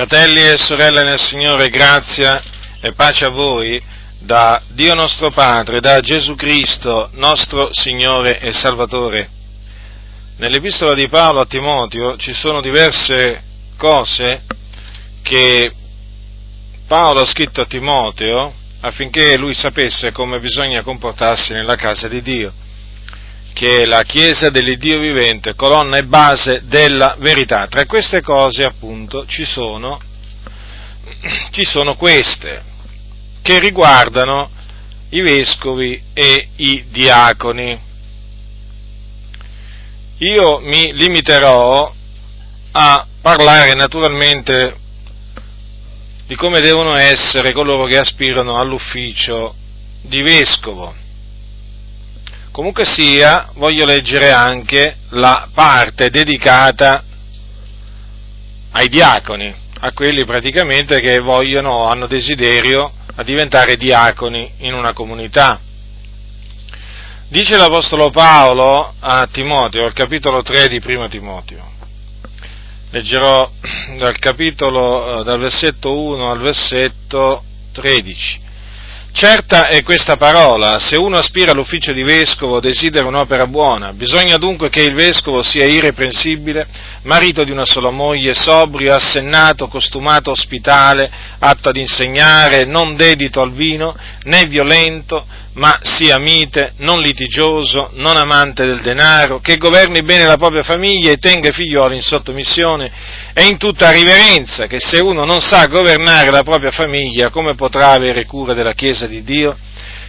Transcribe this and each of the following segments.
Fratelli e sorelle nel Signore, grazia e pace a voi da Dio nostro Padre, da Gesù Cristo, nostro Signore e Salvatore. Nell'epistola di Paolo a Timoteo ci sono diverse cose che Paolo ha scritto a Timoteo affinché lui sapesse come bisogna comportarsi nella casa di Dio che è la Chiesa dell'Iddio vivente, colonna e base della verità. Tra queste cose, appunto, ci sono, ci sono queste, che riguardano i vescovi e i diaconi. Io mi limiterò a parlare naturalmente di come devono essere coloro che aspirano all'ufficio di vescovo Comunque sia, voglio leggere anche la parte dedicata ai diaconi, a quelli praticamente che vogliono, hanno desiderio a diventare diaconi in una comunità. Dice l'Apostolo Paolo a Timoteo, al capitolo 3 di Primo Timoteo. Leggerò dal capitolo, eh, dal versetto 1 al versetto 13. Certa è questa parola, se uno aspira all'ufficio di vescovo desidera un'opera buona, bisogna dunque che il vescovo sia irreprensibile, marito di una sola moglie, sobrio, assennato, costumato, ospitale, atto ad insegnare, non dedito al vino, né violento, ma sia mite, non litigioso, non amante del denaro, che governi bene la propria famiglia e tenga i figlioli in sottomissione. E in tutta riverenza, che se uno non sa governare la propria famiglia, come potrà avere cura della Chiesa di Dio?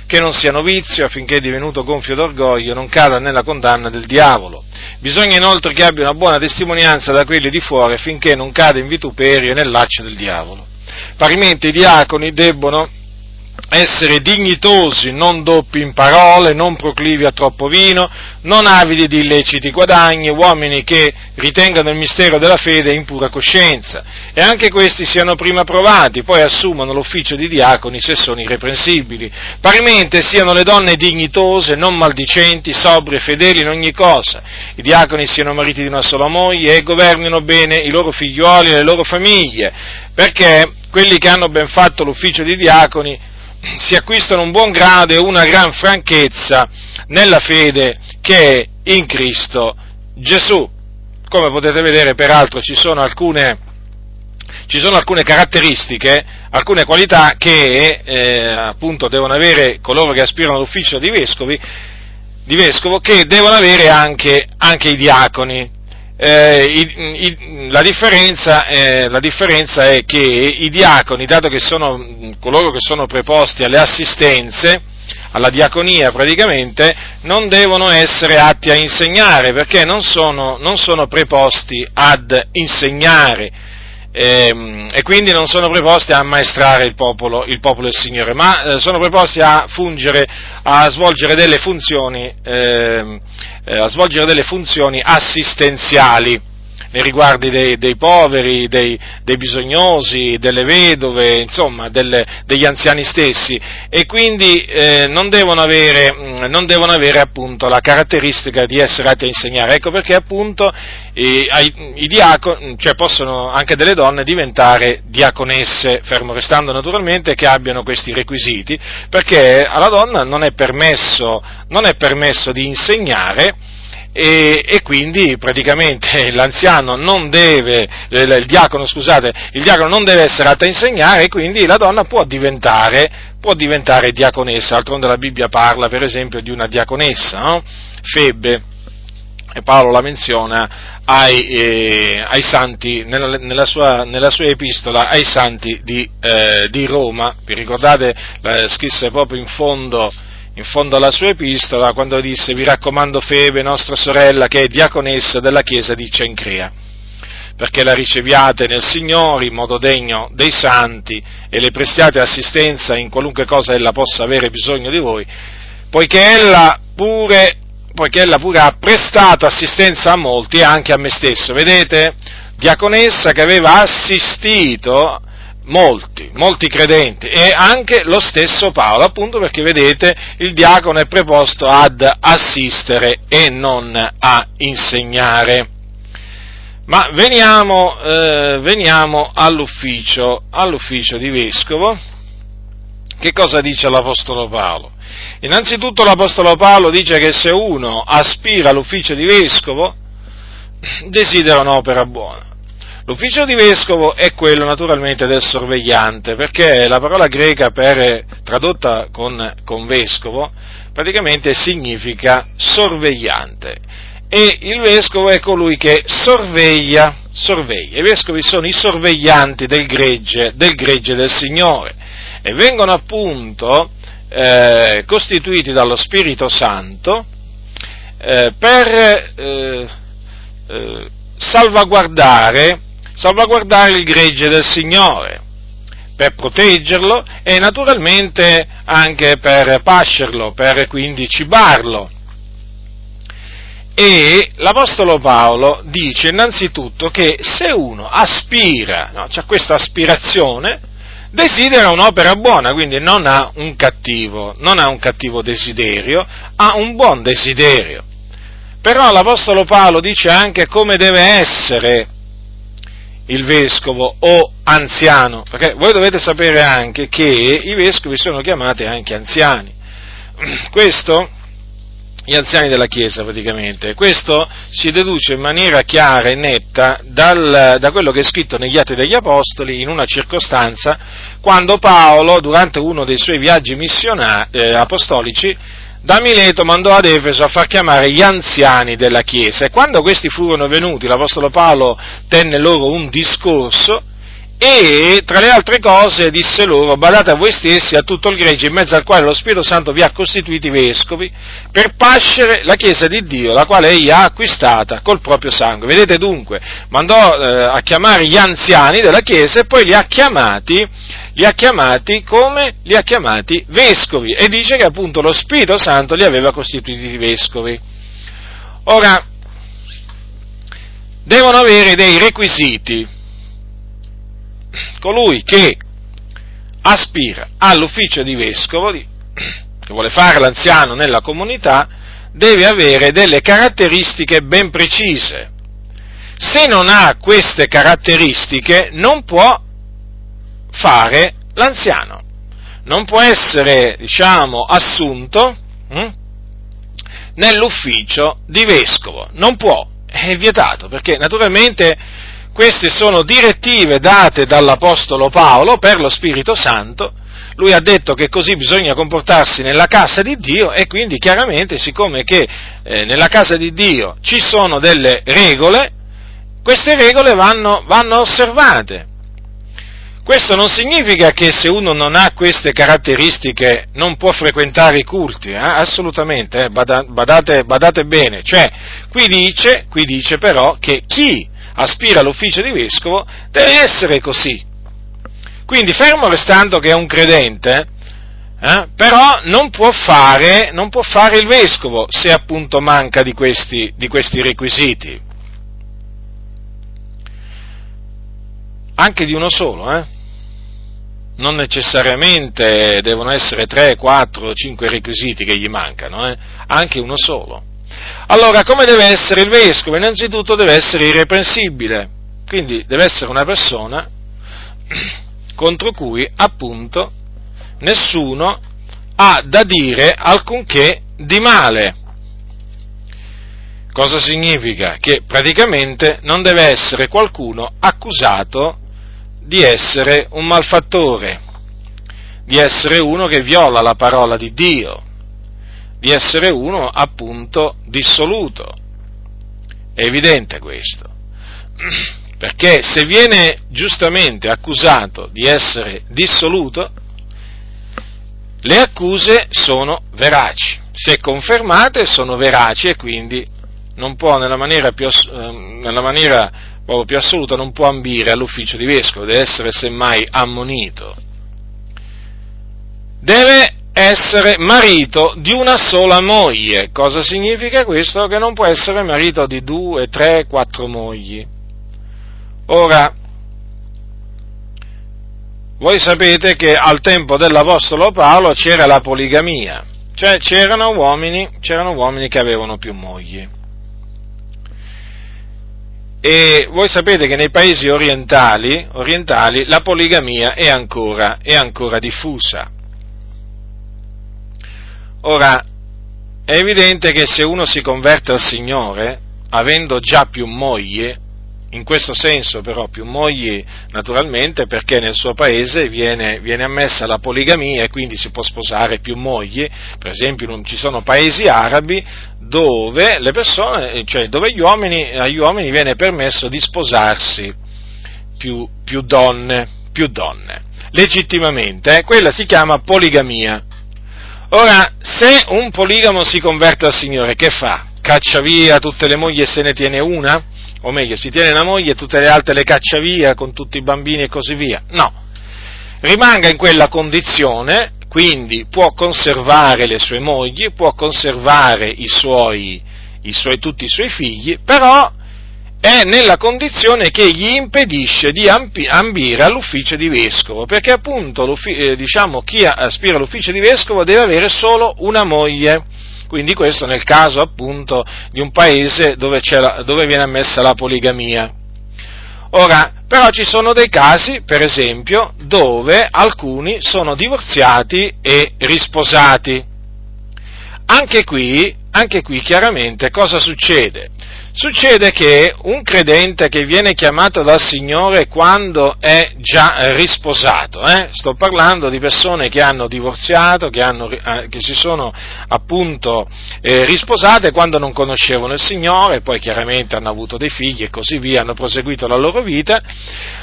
Che non sia novizio affinché divenuto gonfio d'orgoglio non cada nella condanna del diavolo. Bisogna inoltre che abbia una buona testimonianza da quelli di fuori affinché non cada in vituperio e nel laccio del diavolo. Parimenti i diaconi debbono essere dignitosi, non doppi in parole, non proclivi a troppo vino, non avidi di illeciti guadagni, uomini che ritengano il mistero della fede in pura coscienza, e anche questi siano prima provati, poi assumano l'ufficio di diaconi se sono irreprensibili. Parimente siano le donne dignitose, non maldicenti, sobrie e fedeli in ogni cosa. I diaconi siano mariti di una sola moglie e governino bene i loro figlioli e le loro famiglie, perché quelli che hanno ben fatto l'ufficio di diaconi si acquistano un buon grado e una gran franchezza nella fede che è in Cristo Gesù. Come potete vedere, peraltro, ci sono alcune, ci sono alcune caratteristiche, alcune qualità che eh, appunto devono avere coloro che aspirano all'ufficio di vescovi, di vescovo, che devono avere anche, anche i diaconi eh, i, i, la, differenza, eh, la, differenza, è che i diaconi, dato che sono coloro che sono preposti alle assistenze, alla diaconia praticamente, non devono essere atti a insegnare, perché non sono, non sono preposti ad insegnare eh, e quindi non sono preposti a ammaestrare il popolo, il popolo del Signore, ma eh, sono preposti a fungere, a svolgere delle funzioni, ehm, eh, a svolgere delle funzioni assistenziali nei riguardi dei, dei poveri, dei, dei, bisognosi, delle vedove, insomma, delle, degli anziani stessi e quindi eh, non, devono avere, mm, non, devono avere, appunto la caratteristica di essere atti a insegnare. Ecco perché appunto i, i diaconi, cioè possono anche delle donne diventare diaconesse, fermo restando naturalmente che abbiano questi requisiti, perché alla donna non è permesso, non è permesso di insegnare, e, e, quindi praticamente l'anziano non deve, il diacono, scusate, il diacono non deve essere atto a insegnare e quindi la donna può diventare, può diventare diaconessa, d'altronde la Bibbia parla per esempio di una diaconessa, no? Febbe, e Paolo la menziona ai, eh, ai santi, nella, nella, sua, nella, sua, epistola ai santi di, eh, di Roma, vi ricordate, la scrisse proprio in fondo in fondo alla sua epistola quando disse vi raccomando Febe, nostra sorella, che è diaconessa della chiesa di Cencrea, perché la riceviate nel Signore in modo degno dei santi e le prestiate assistenza in qualunque cosa ella possa avere bisogno di voi, poiché ella pure, poiché ella pure ha prestato assistenza a molti e anche a me stesso, vedete? Diaconessa che aveva assistito molti, molti credenti e anche lo stesso Paolo, appunto perché vedete il diacono è preposto ad assistere e non a insegnare. Ma veniamo, eh, veniamo all'ufficio, all'ufficio di vescovo. Che cosa dice l'Apostolo Paolo? Innanzitutto l'Apostolo Paolo dice che se uno aspira all'ufficio di vescovo, desidera un'opera buona. L'ufficio di vescovo è quello naturalmente del sorvegliante, perché la parola greca per, tradotta con, con vescovo praticamente significa sorvegliante e il vescovo è colui che sorveglia, sorveglia. I vescovi sono i sorveglianti del gregge, del gregge del Signore e vengono appunto eh, costituiti dallo Spirito Santo eh, per eh, eh salvaguardare, salvaguardare il gregge del Signore, per proteggerlo e naturalmente anche per pascerlo, per quindi cibarlo. E l'Apostolo Paolo dice innanzitutto che se uno aspira, no, c'è questa aspirazione, desidera un'opera buona, quindi non ha un cattivo, non ha un cattivo desiderio, ha un buon desiderio. Però l'Apostolo Paolo dice anche come deve essere il vescovo o anziano, perché voi dovete sapere anche che i vescovi sono chiamati anche anziani. Questo gli anziani della Chiesa praticamente. Questo si deduce in maniera chiara e netta dal, da quello che è scritto negli Atti degli Apostoli in una circostanza quando Paolo, durante uno dei suoi viaggi eh, apostolici, da Mileto mandò ad Efeso a far chiamare gli anziani della Chiesa e quando questi furono venuti l'Apostolo Paolo tenne loro un discorso e tra le altre cose disse loro, badate a voi stessi, a tutto il gregge in mezzo al quale lo Spirito Santo vi ha costituiti vescovi, per pascere la Chiesa di Dio, la quale egli ha acquistata col proprio sangue. Vedete dunque, mandò eh, a chiamare gli anziani della Chiesa e poi li ha chiamati, li ha chiamati come? Li ha chiamati vescovi e dice che appunto lo Spirito Santo li aveva costituiti vescovi. Ora, devono avere dei requisiti colui che aspira all'ufficio di vescovo, che vuole fare l'anziano nella comunità, deve avere delle caratteristiche ben precise. Se non ha queste caratteristiche non può fare l'anziano, non può essere, diciamo, assunto hm, nell'ufficio di vescovo, non può, è vietato, perché naturalmente queste sono direttive date dall'Apostolo Paolo per lo Spirito Santo. Lui ha detto che così bisogna comportarsi nella casa di Dio e quindi chiaramente, siccome che eh, nella casa di Dio ci sono delle regole, queste regole vanno, vanno osservate. Questo non significa che se uno non ha queste caratteristiche non può frequentare i culti, eh? assolutamente, eh? badate, badate, bene. Cioè, qui dice, qui dice però che chi aspira all'ufficio di vescovo, deve essere così. Quindi, fermo restando che è un credente, eh, però non può, fare, non può, fare, il vescovo se appunto manca di questi, di questi requisiti. Anche di uno solo, eh? non necessariamente devono essere 3, 4, 5 requisiti che gli mancano, eh? anche uno solo. Allora, come deve essere il vescovo? Innanzitutto deve essere irreprensibile, quindi deve essere una persona contro cui appunto nessuno ha da dire alcunché di male. Cosa significa? Che praticamente non deve essere qualcuno accusato di essere un malfattore, di essere uno che viola la parola di Dio, di essere uno appunto dissoluto. È evidente questo. Perché se viene giustamente accusato di essere dissoluto, le accuse sono veraci. Se confermate sono veraci e quindi non può nella maniera più, eh, nella maniera più assoluta non può ambire all'ufficio di vescovo, deve essere semmai ammonito. Deve essere marito di una sola moglie. Cosa significa questo? Che non può essere marito di due, tre, quattro mogli. Ora, voi sapete che al tempo dell'Apostolo Paolo c'era la poligamia, cioè c'erano uomini, c'erano uomini che avevano più mogli. E voi sapete che nei paesi orientali, orientali la poligamia è ancora, è ancora diffusa. Ora, è evidente che se uno si converte al Signore, avendo già più mogli, in questo senso però più mogli naturalmente perché nel suo paese viene, viene, ammessa la poligamia e quindi si può sposare più mogli, per esempio ci sono paesi arabi dove persone, cioè dove gli uomini, agli uomini viene permesso di sposarsi più, più donne, più donne, legittimamente, eh? quella si chiama poligamia. Ora, se un poligamo si converte al Signore, che fa? Caccia via tutte le mogli e se ne tiene una? o meglio, si tiene una moglie e tutte le altre le caccia via con tutti i bambini e così via. No, rimanga in quella condizione, quindi può conservare le sue mogli, può conservare i suoi, i suoi, tutti i suoi figli, però è nella condizione che gli impedisce di ambire all'ufficio di vescovo, perché appunto eh, diciamo, chi aspira all'ufficio di vescovo deve avere solo una moglie quindi questo nel caso appunto di un paese dove, la, dove viene ammessa la poligamia. Ora, però ci sono dei casi, per esempio, dove alcuni sono divorziati e risposati. Anche qui, anche qui chiaramente cosa succede? Succede che un credente che viene chiamato dal Signore quando è già risposato, eh? sto parlando di persone che hanno divorziato, che, hanno, eh, che si sono appunto eh, risposate quando non conoscevano il Signore, poi chiaramente hanno avuto dei figli e così via, hanno proseguito la loro vita.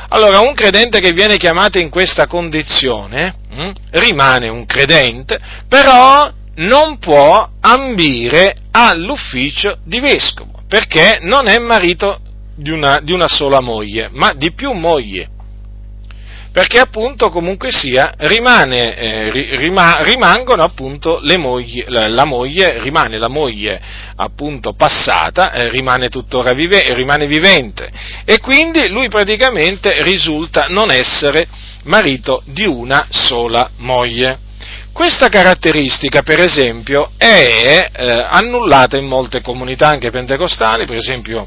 Allora un credente che viene chiamato in questa condizione hm, rimane un credente, però non può ambire all'ufficio di vescovo perché non è marito di una, di una sola moglie, ma di più mogli. Perché appunto comunque sia, rimane, eh, rima, rimangono appunto le mogli, la, la, moglie, rimane la moglie appunto passata, eh, rimane tuttora vive, rimane vivente e quindi lui praticamente risulta non essere marito di una sola moglie. Questa caratteristica, per esempio, è eh, annullata in molte comunità anche pentecostali, per esempio,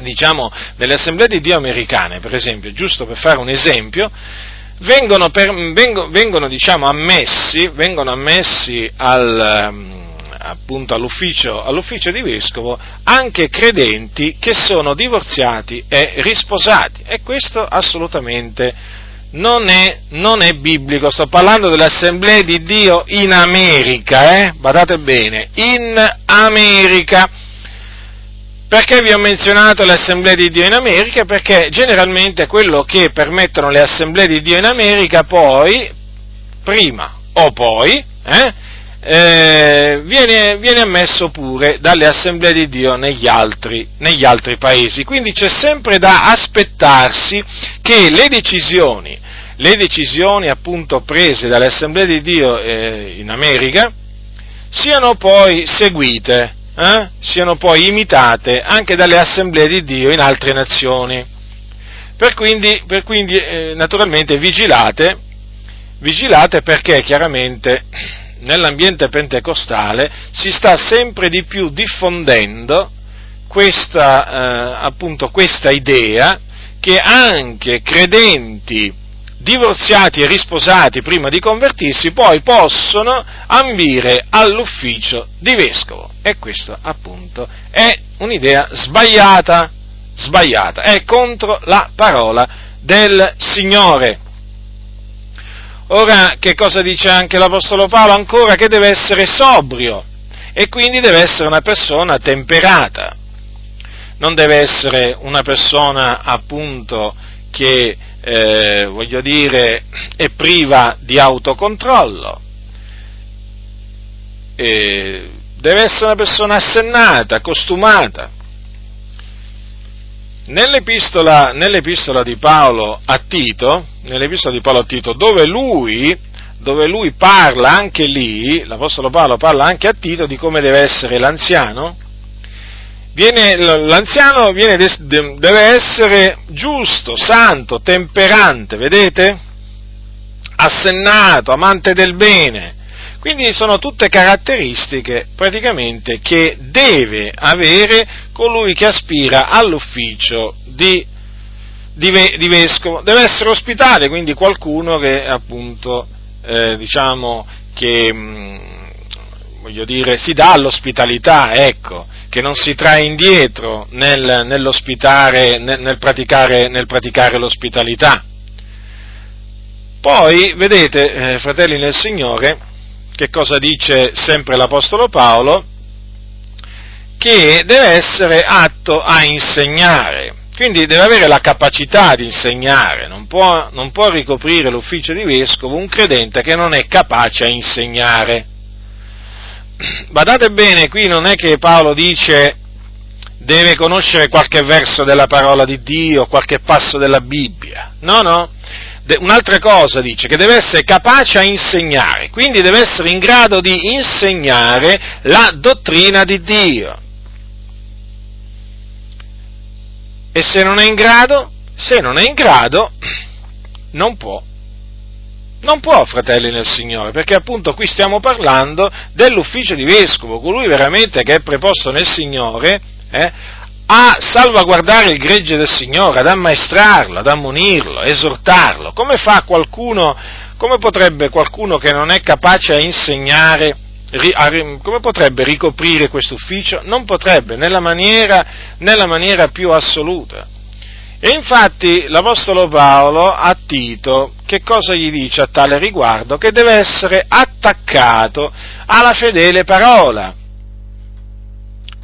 diciamo, nelle assemblee di Dio americane, per esempio, giusto per fare un esempio, vengono, per, vengono, vengono, diciamo, ammessi, vengono ammessi al, ehm, appunto all'ufficio, all'ufficio, di vescovo anche credenti che sono divorziati e risposati. E questo assolutamente non è, non è, biblico, sto parlando delle assemblee di Dio in America, eh? badate bene, in America. Perché vi ho menzionato le assemblee di Dio in America? Perché generalmente quello che permettono le assemblee di Dio in America poi, prima o poi, eh, eh, viene, viene, ammesso pure dalle assemblee di Dio negli altri, negli altri paesi. Quindi c'è sempre da aspettarsi che le decisioni le decisioni appunto prese dalle assemblee di Dio eh, in America siano poi seguite, eh? siano poi imitate anche dalle assemblee di Dio in altre nazioni. Per quindi, per quindi eh, naturalmente vigilate, vigilate perché chiaramente nell'ambiente pentecostale si sta sempre di più diffondendo questa, eh, appunto, questa idea che anche credenti divorziati e risposati prima di convertirsi, poi possono ambire all'ufficio di vescovo. E questa appunto è un'idea sbagliata, sbagliata, è contro la parola del Signore. Ora, che cosa dice anche l'Apostolo Paolo? Ancora che deve essere sobrio e quindi deve essere una persona temperata. Non deve essere una persona appunto che eh, voglio dire, è priva di autocontrollo. E deve essere una persona assennata, costumata. Nell'epistola, nell'epistola, di Paolo a Tito, nell'epistola di Paolo a Tito, dove lui, dove lui parla anche lì, l'Apostolo Paolo parla anche a Tito di come deve essere l'anziano, viene, l'anziano viene, deve essere giusto, santo, temperante, vedete? Assennato, amante del bene. Quindi sono tutte caratteristiche praticamente che deve avere colui che aspira all'ufficio di, di, di vescovo. Deve essere ospitale, quindi qualcuno che appunto, eh, diciamo, che, mh, mm, voglio dire, si dà all'ospitalità, ecco, che non si trae indietro nel, nell'ospitare, nel, nel, praticare, nel praticare l'ospitalità. Poi, vedete, eh, fratelli nel Signore, che cosa dice sempre l'Apostolo Paolo? Che deve essere atto a insegnare, quindi deve avere la capacità di insegnare, non può, non può ricoprire l'ufficio di vescovo un credente che non è capace a insegnare. Badate bene, qui non è che Paolo dice deve conoscere qualche verso della parola di Dio, qualche passo della Bibbia. No, no, un'altra cosa dice che deve essere capace a insegnare, quindi deve essere in grado di insegnare la dottrina di Dio. E se non è in grado, se non è in grado, non può. Non può, fratelli nel Signore, perché appunto qui stiamo parlando dell'ufficio di vescovo, colui veramente che è preposto nel Signore, eh, a salvaguardare il gregge del Signore, ad ammaestrarlo, ad ammonirlo, esortarlo. Come fa qualcuno, come potrebbe qualcuno che non è capace a insegnare, come potrebbe ricoprire questo ufficio? Non potrebbe, nella maniera, nella maniera più assoluta. E infatti l'Apostolo Paolo a Tito che cosa gli dice a tale riguardo? Che deve essere attaccato alla fedele parola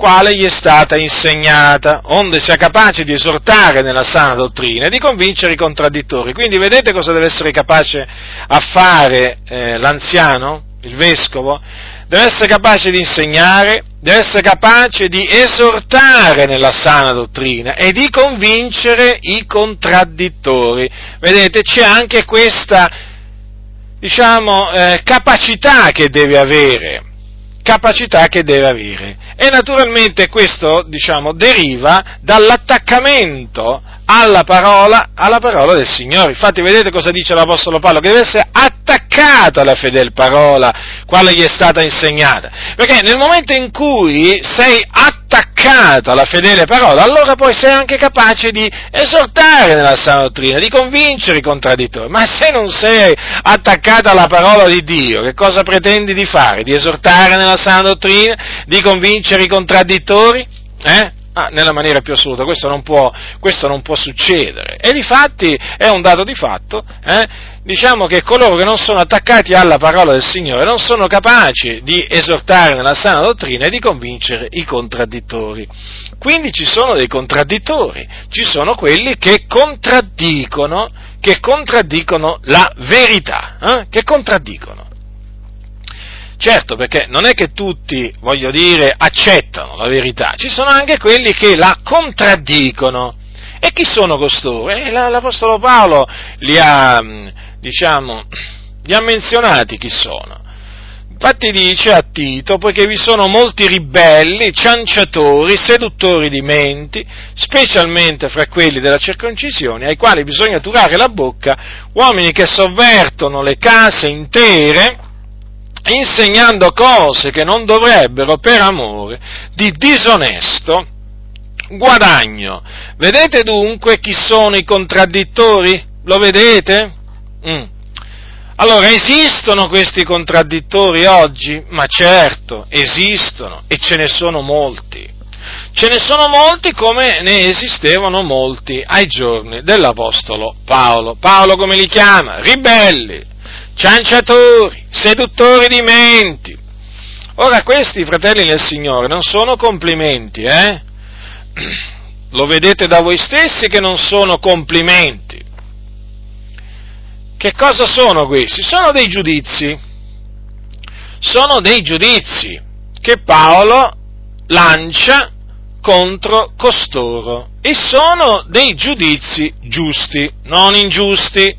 quale gli è stata insegnata, onde sia capace di esortare nella sana dottrina e di convincere i contraddittori. Quindi vedete cosa deve essere capace a fare eh, l'anziano, il vescovo? Deve essere capace di insegnare, deve essere capace di esortare nella sana dottrina e di convincere i contraddittori. Vedete, c'è anche questa, diciamo, eh, capacità che deve avere capacità che deve avere. E naturalmente questo, diciamo, deriva dall'attaccamento alla parola, alla parola del Signore. Infatti vedete cosa dice l'Apostolo Paolo? Che deve essere attaccato alla fedele parola, quale gli è stata insegnata. Perché nel momento in cui sei attaccato alla fedele parola, allora poi sei anche capace di esortare nella sana dottrina, di convincere i contraddittori. Ma se non sei attaccato alla parola di Dio, che cosa pretendi di fare? Di esortare nella sana dottrina? Di convincere i contraddittori? Eh? Ah, nella maniera più assoluta, questo non può, questo non può succedere. E di fatti è un dato di fatto, eh? diciamo che coloro che non sono attaccati alla parola del Signore non sono capaci di esortare nella sana dottrina e di convincere i contraddittori. Quindi ci sono dei contraddittori, ci sono quelli che contraddicono, che contraddicono la verità, eh? che contraddicono. Certo, perché non è che tutti, voglio dire, accettano la verità, ci sono anche quelli che la contraddicono. E chi sono costoro? Eh, l'Apostolo Paolo li ha, diciamo, li ha menzionati chi sono. Infatti dice a Tito, poiché vi sono molti ribelli, cianciatori, seduttori di menti, specialmente fra quelli della circoncisione, ai quali bisogna turare la bocca, uomini che sovvertono le case intere, insegnando cose che non dovrebbero per amore di disonesto guadagno. Vedete dunque chi sono i contraddittori? Lo vedete? Mm. Allora, esistono questi contraddittori oggi? Ma certo, esistono e ce ne sono molti. Ce ne sono molti come ne esistevano molti ai giorni dell'Apostolo Paolo. Paolo come li chiama? Ribelli, cianciatori, seduttori di menti. Ora questi, fratelli nel Signore, non sono complimenti, eh? Lo vedete da voi stessi che non sono complimenti. Che cosa sono questi? Sono dei giudizi. Sono dei giudizi che Paolo lancia contro costoro e sono dei giudizi giusti, non ingiusti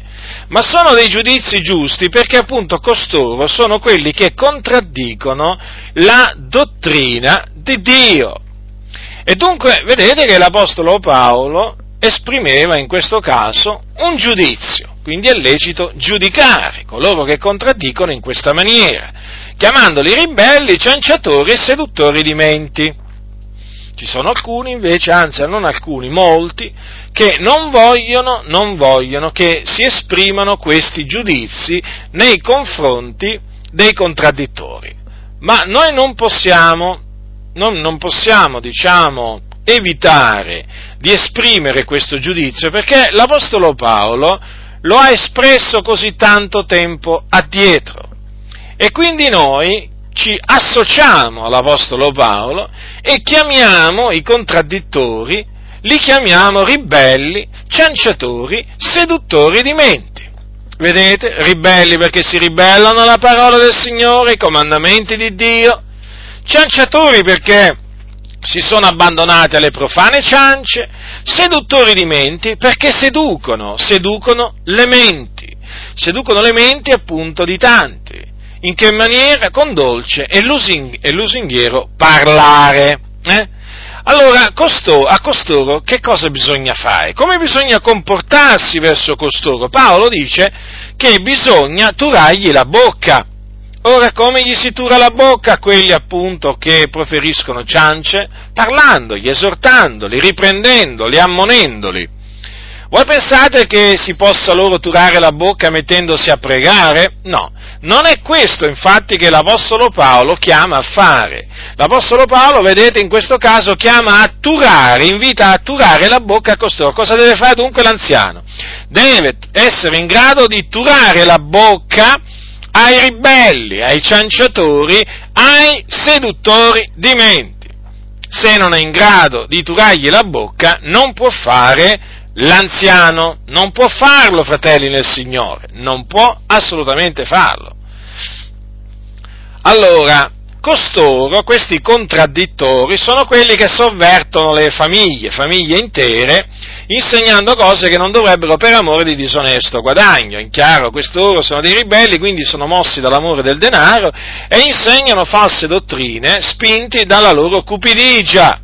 ma sono dei giudizi giusti perché appunto costoro sono quelli che contraddicono la dottrina di Dio. E dunque vedete che l'Apostolo Paolo esprimeva in questo caso un giudizio, quindi è lecito giudicare coloro che contraddicono in questa maniera, chiamandoli ribelli, cianciatori e seduttori di menti. Ci sono alcuni invece, anzi non alcuni, molti, che non vogliono, non vogliono che si esprimano questi giudizi nei confronti dei contraddittori. Ma noi non possiamo, non, non possiamo, diciamo, evitare di esprimere questo giudizio perché l'Apostolo Paolo lo ha espresso così tanto tempo addietro. E quindi noi ci associamo all'Apostolo Paolo e chiamiamo i contraddittori, li chiamiamo ribelli, cianciatori, seduttori di menti. Vedete? Ribelli perché si ribellano alla parola del Signore, ai comandamenti di Dio, cianciatori perché si sono abbandonati alle profane ciance, seduttori di menti perché seducono, seducono le menti, seducono le menti appunto di tanti. In che maniera? Con dolce e, lusing- e lusinghiero parlare. Eh? Allora, costoro, a costoro che cosa bisogna fare? Come bisogna comportarsi verso costoro? Paolo dice che bisogna turargli la bocca. Ora, come gli si tura la bocca a quelli appunto che proferiscono ciance? Parlandogli, esortandoli, riprendendoli, ammonendoli. Voi pensate che si possa loro turare la bocca mettendosi a pregare? No, non è questo infatti che l'Apostolo Paolo chiama a fare. L'Apostolo Paolo, vedete, in questo caso chiama a turare, invita a turare la bocca a costoro. Cosa deve fare dunque l'anziano? Deve essere in grado di turare la bocca ai ribelli, ai cianciatori, ai seduttori di menti. Se non è in grado di turargli la bocca, non può fare l'anziano, non può farlo, fratelli nel Signore, non può assolutamente farlo. Allora, costoro, questi contraddittori, sono quelli che sovvertono le famiglie, famiglie intere, insegnando cose che non dovrebbero per amore di disonesto guadagno. In chiaro, quest'oro sono dei ribelli, quindi sono mossi dall'amore del denaro e insegnano false dottrine spinti dalla loro cupidigia.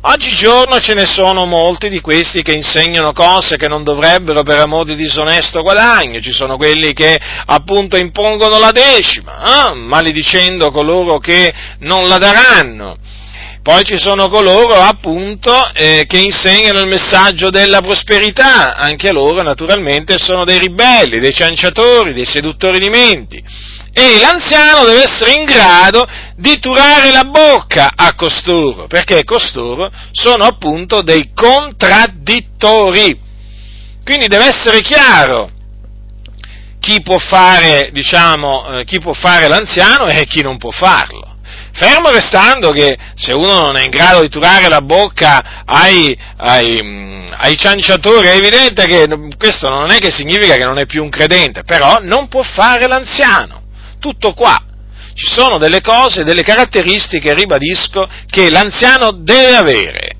Oggigiorno ce ne sono molti di questi che insegnano cose che non dovrebbero per amore di disonesto guadagno, ci sono quelli che appunto impongono la decima, eh? maledicendo coloro che non la daranno. Poi ci sono coloro appunto eh, che insegnano il messaggio della prosperità, anche loro naturalmente sono dei ribelli, dei cianciatori, dei seduttori di menti. E l'anziano deve essere in grado di turare la bocca a costoro, perché costoro sono appunto dei contraddittori. Quindi deve essere chiaro chi può fare, diciamo, eh, chi può fare l'anziano e chi non può farlo. Fermo restando che se uno non è in grado di turare la bocca ai, ai, mm, ai, cianciatori, è evidente che questo non è che significa che non è più un credente, però non può fare l'anziano. Tutto qua. Ci sono delle cose, delle caratteristiche, ribadisco, che l'anziano deve avere,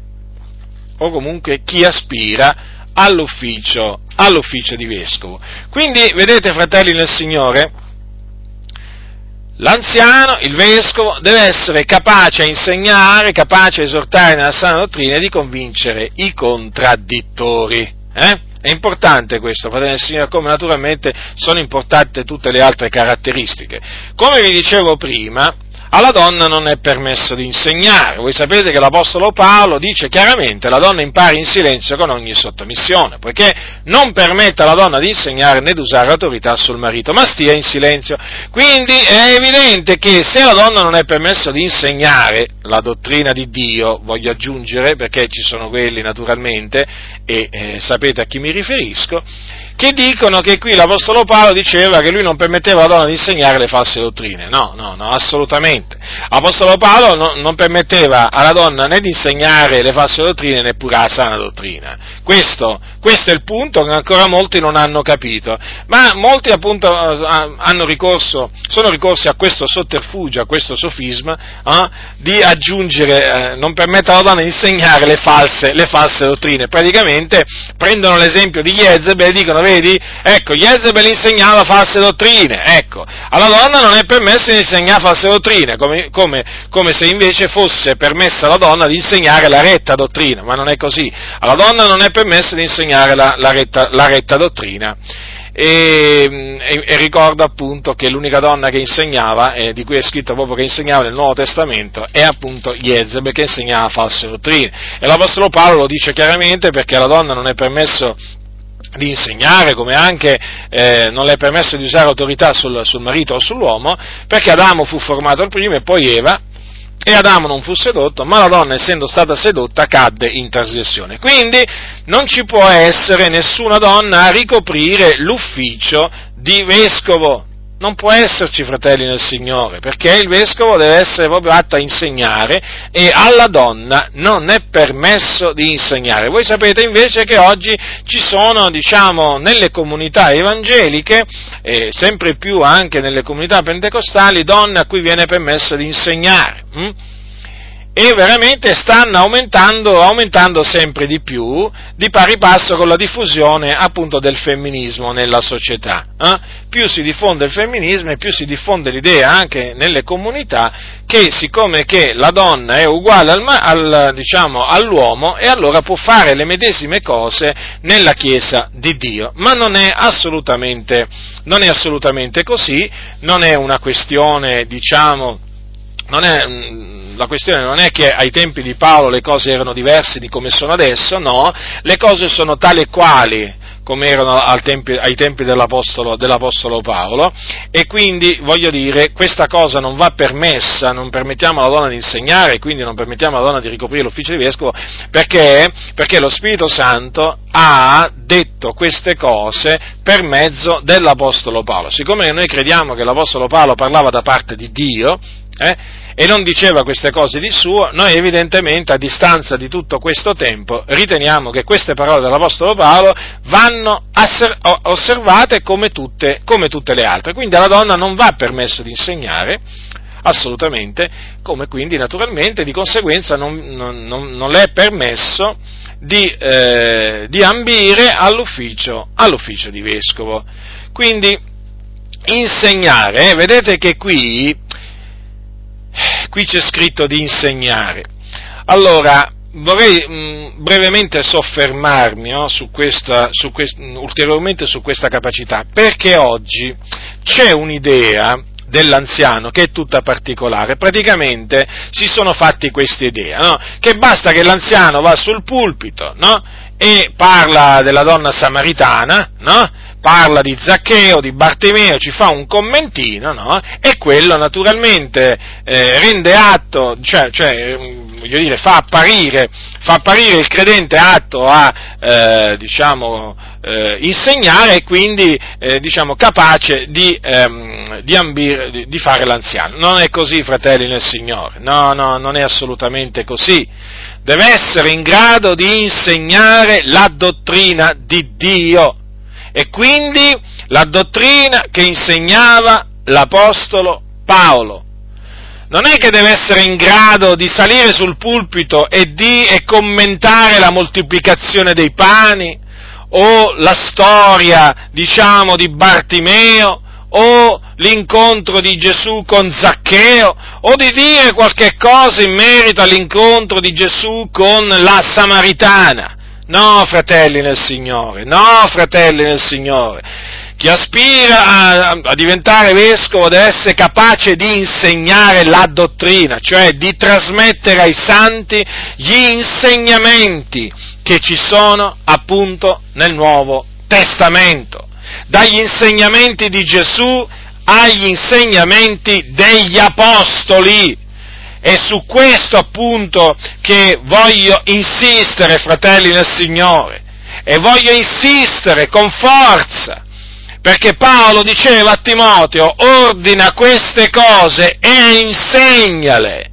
o comunque chi aspira all'ufficio, all'ufficio di vescovo. Quindi, vedete, fratelli nel Signore, L'anziano, il vescovo, deve essere capace a insegnare, capace a esortare nella sana dottrina e di convincere i contraddittori. Eh? È importante questo, fratelli del Signore, come naturalmente sono importanti tutte le altre caratteristiche. Come vi dicevo prima, alla donna non è permesso di insegnare. Voi sapete che l'Apostolo Paolo dice chiaramente la donna impari in silenzio con ogni sottomissione, poiché non permette alla donna di insegnare né di usare autorità sul marito, ma stia in silenzio. Quindi è evidente che se alla donna non è permesso di insegnare la dottrina di Dio, voglio aggiungere, perché ci sono quelli naturalmente, e eh, sapete a chi mi riferisco, che dicono che qui l'Apostolo Paolo diceva che lui non permetteva alla donna di insegnare le false dottrine. No, no, no, assolutamente. L'Apostolo Paolo no, non permetteva alla donna né di insegnare le false dottrine neppure la sana dottrina. Questo, questo, è il punto che ancora molti non hanno capito. Ma molti appunto hanno ricorso, sono ricorsi a questo sotterfugio, a questo sofisma, eh, di aggiungere, eh, non permettere alla donna di insegnare le false, le false dottrine. Praticamente prendono l'esempio di Jezebel e dicono vedi? Ecco, Jezebel insegnava false dottrine, ecco, alla donna non è permesso di insegnare false dottrine, come, come, come, se invece fosse permessa alla donna di insegnare la retta dottrina, ma non è così, alla donna non è permesso di insegnare la, la, retta, la retta dottrina. e, e, e, ricordo appunto che l'unica donna che insegnava, eh, di cui è scritto proprio che insegnava nel Nuovo Testamento, è appunto Jezebel che insegnava false dottrine. E l'Apostolo Paolo lo dice chiaramente perché alla donna non è permesso di insegnare, come anche eh, non le è permesso di usare autorità sul, sul marito o sull'uomo, perché Adamo fu formato il primo e poi Eva, e Adamo non fu sedotto, ma la donna, essendo stata sedotta, cadde in trasgressione. Quindi non ci può essere nessuna donna a ricoprire l'ufficio di vescovo. Non può esserci fratelli nel Signore, perché il vescovo deve essere proprio atto a insegnare e alla donna non è permesso di insegnare. Voi sapete invece che oggi ci sono, diciamo, nelle comunità evangeliche, e sempre più anche nelle comunità pentecostali, donne a cui viene permesso di insegnare. Hm? E veramente stanno aumentando, aumentando, sempre di più, di pari passo con la diffusione appunto del femminismo nella società. Eh? Più si diffonde il femminismo e più si diffonde l'idea anche nelle comunità che siccome che la donna è uguale al, al, diciamo, all'uomo e allora può fare le medesime cose nella Chiesa di Dio, ma non è assolutamente, non è assolutamente così, non è una questione, diciamo, è, mm, la questione non è che ai tempi di Paolo le cose erano diverse di come sono adesso, no, le cose sono tali e quali come erano tempi, ai tempi dell'apostolo, dell'apostolo, Paolo, e quindi voglio dire, questa cosa non va permessa, non permettiamo alla donna di insegnare, quindi non permettiamo alla donna di ricoprire l'ufficio di vescovo, perché, perché lo Spirito Santo ha detto queste cose per mezzo dell'apostolo Paolo. Siccome noi crediamo che l'apostolo Paolo parlava da parte di Dio, eh, e non diceva queste cose di suo, noi evidentemente a distanza di tutto questo tempo riteniamo che queste parole dell'Apostolo Paolo vanno osservate come tutte, come tutte le altre. Quindi alla donna non va permesso di insegnare, assolutamente, come quindi naturalmente di conseguenza non, non, non, non le è permesso di, eh, di ambire all'ufficio, all'ufficio, di vescovo. Quindi insegnare, eh, vedete che qui qui c'è scritto di insegnare. Allora, vorrei mh, mm, brevemente soffermarmi no, su questa, su quest, ulteriormente su questa capacità, perché oggi c'è un'idea dell'anziano che è tutta particolare. Praticamente si sono fatti questa idea, no? che basta che l'anziano va sul pulpito no? e parla della donna samaritana, no? Parla di Zaccheo, di Bartimeo, ci fa un commentino, no? E quello naturalmente eh, rende atto, cioè, cioè voglio dire, fa apparire, fa apparire il credente atto a, eh, diciamo, eh, insegnare e quindi, eh, diciamo, capace di, ehm, di, ambire, di, di fare l'anziano. Non è così, fratelli nel Signore, no, no, non è assolutamente così. Deve essere in grado di insegnare la dottrina di Dio e quindi la dottrina che insegnava l'Apostolo Paolo. Non è che deve essere in grado di salire sul pulpito e, di, e commentare la moltiplicazione dei pani, o la storia, diciamo, di Bartimeo, o l'incontro di Gesù con Zaccheo, o di dire qualche cosa in merito all'incontro di Gesù con la Samaritana. No, fratelli nel Signore, no, fratelli nel Signore. Chi aspira a, a, diventare vescovo deve essere capace di insegnare la dottrina, cioè di trasmettere ai santi gli insegnamenti che ci sono appunto nel Nuovo Testamento, dagli insegnamenti di Gesù agli insegnamenti degli Apostoli. È su questo appunto che voglio insistere, fratelli del Signore, e voglio insistere con forza, perché Paolo diceva a Timoteo, ordina queste cose e insegnale.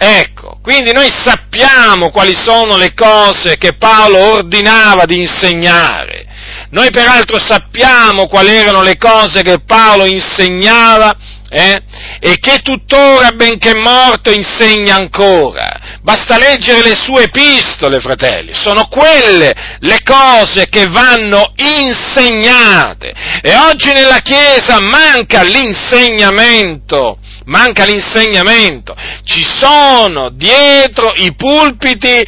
Ecco, quindi noi sappiamo quali sono le cose che Paolo ordinava di insegnare. Noi peraltro sappiamo quali erano le cose che Paolo insegnava eh? e che tuttora, benché morto, insegna ancora. Basta leggere le sue epistole, fratelli, sono quelle le cose che vanno insegnate. E oggi nella Chiesa manca l'insegnamento, manca l'insegnamento. Ci sono dietro i pulpiti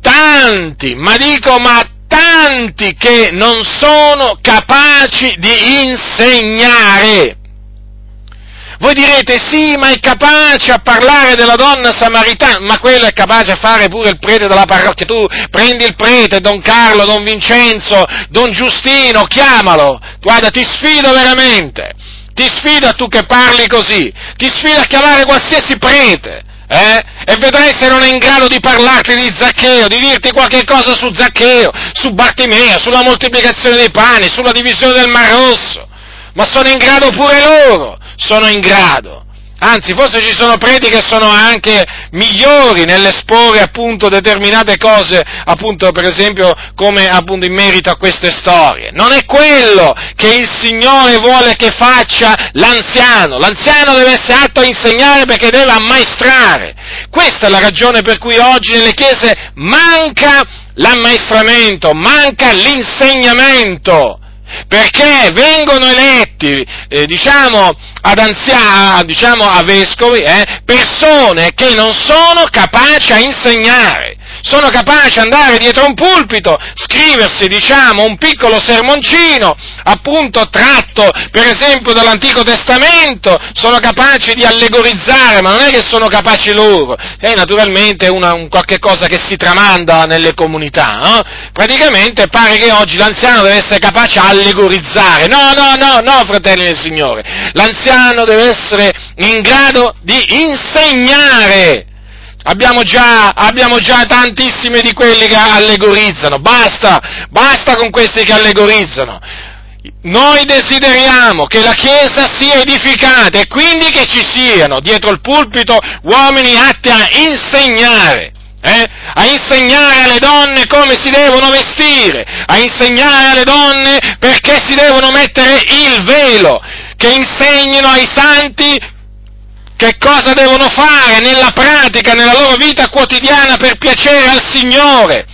tanti, ma dico ma tanti che non sono capaci di insegnare. Voi direte sì, ma è capace a parlare della donna samaritana, ma quello è capace a fare pure il prete della parrocchia. Tu prendi il prete, Don Carlo, Don Vincenzo, Don Giustino, chiamalo. Guarda, ti sfido veramente. Ti sfido a tu che parli così. Ti sfido a chiamare qualsiasi prete. Eh? E vedrai se non è in grado di parlarti di Zaccheo, di dirti qualche cosa su Zaccheo, su Bartimeo, sulla moltiplicazione dei pani, sulla divisione del Mar Rosso. Ma sono in grado pure loro sono in grado. Anzi, forse ci sono preti che sono anche migliori nell'esporre appunto determinate cose, appunto per esempio come appunto in merito a queste storie. Non è quello che il Signore vuole che faccia l'anziano. L'anziano deve essere atto a insegnare perché deve ammaestrare. Questa è la ragione per cui oggi nelle chiese manca l'ammaestramento, manca l'insegnamento perché vengono eletti, eh, diciamo, ad anziani, diciamo, a vescovi, eh, persone che non sono capaci a insegnare sono capaci di andare dietro un pulpito, scriversi, diciamo, un piccolo sermoncino, appunto tratto, per esempio, dall'Antico Testamento, sono capaci di allegorizzare, ma non è che sono capaci loro, è naturalmente una, un qualche cosa che si tramanda nelle comunità, no? Praticamente pare che oggi l'anziano deve essere capace a allegorizzare, no, no, no, no, fratelli del Signore, l'anziano deve essere in grado di insegnare, Abbiamo già, abbiamo già, tantissimi di quelli che allegorizzano, basta, basta con questi che allegorizzano. Noi desideriamo che la Chiesa sia edificata e quindi che ci siano dietro il pulpito uomini atti a insegnare. Eh? a insegnare alle donne come si devono vestire, a insegnare alle donne perché si devono mettere il velo, che insegnino ai santi che cosa devono fare nella pratica, nella loro vita quotidiana per piacere al Signore,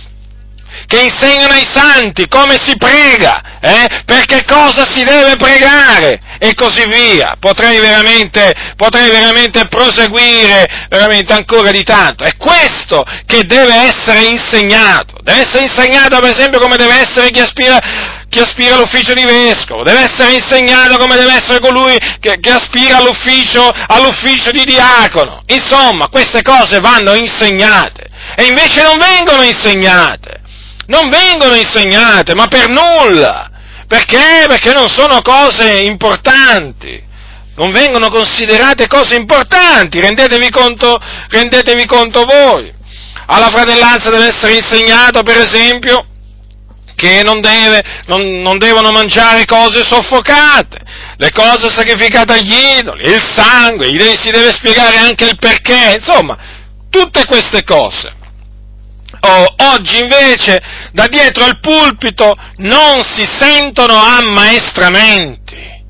che insegnano ai santi come si prega, eh? per che cosa si deve pregare e così via. Potrei veramente, potrei veramente proseguire veramente ancora di tanto. È questo che deve essere insegnato. Deve essere insegnato per esempio come deve essere chi aspira chi aspira all'ufficio di vescovo, deve essere insegnato come deve essere colui che, che aspira all'ufficio, all'ufficio di diacono. Insomma, queste cose vanno insegnate e invece non vengono insegnate. Non vengono insegnate, ma per nulla. Perché? Perché non sono cose importanti. Non vengono considerate cose importanti, rendetevi conto, rendetevi conto voi. Alla fratellanza deve essere insegnato, per esempio, che non, deve, non, non devono mangiare cose soffocate, le cose sacrificate agli idoli, il sangue, si deve spiegare anche il perché, insomma, tutte queste cose. Oh, oggi invece da dietro al pulpito non si sentono ammaestramenti,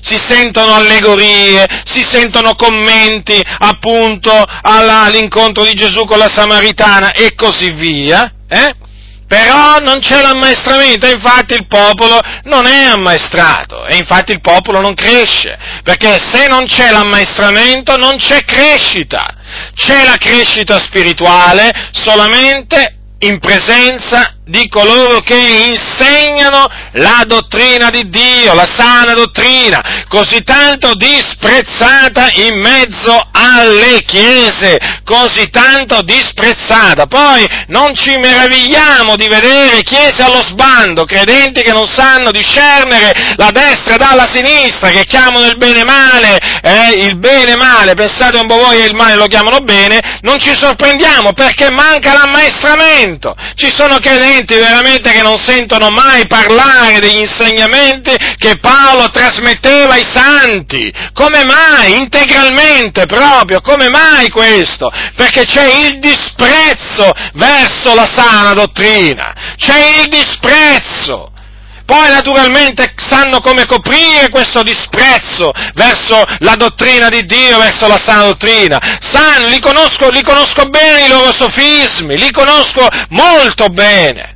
si sentono allegorie, si sentono commenti appunto all'incontro di Gesù con la Samaritana e così via. Eh? Però non c'è l'ammaestramento, infatti il popolo non è ammaestrato e infatti il popolo non cresce, perché se non c'è l'ammaestramento non c'è crescita, c'è la crescita spirituale solamente in presenza di coloro che insegnano la dottrina di Dio, la sana dottrina, così tanto disprezzata in mezzo alle chiese, così tanto disprezzata. Poi non ci meravigliamo di vedere chiese allo sbando, credenti che non sanno discernere la destra dalla sinistra, che chiamano il bene male, eh, il bene male, pensate un po' voi e il male lo chiamano bene, non ci sorprendiamo perché manca l'ammaestramento. Ci sono credenti credenti veramente che non sentono mai parlare degli insegnamenti che Paolo trasmetteva ai santi. Come mai? Integralmente proprio. Come mai questo? Perché c'è il disprezzo verso la sana dottrina. C'è il disprezzo. Poi naturalmente sanno come coprire questo disprezzo verso la dottrina di Dio, verso la sana dottrina. Sanno, li conosco, li conosco bene i loro sofismi, li conosco molto bene.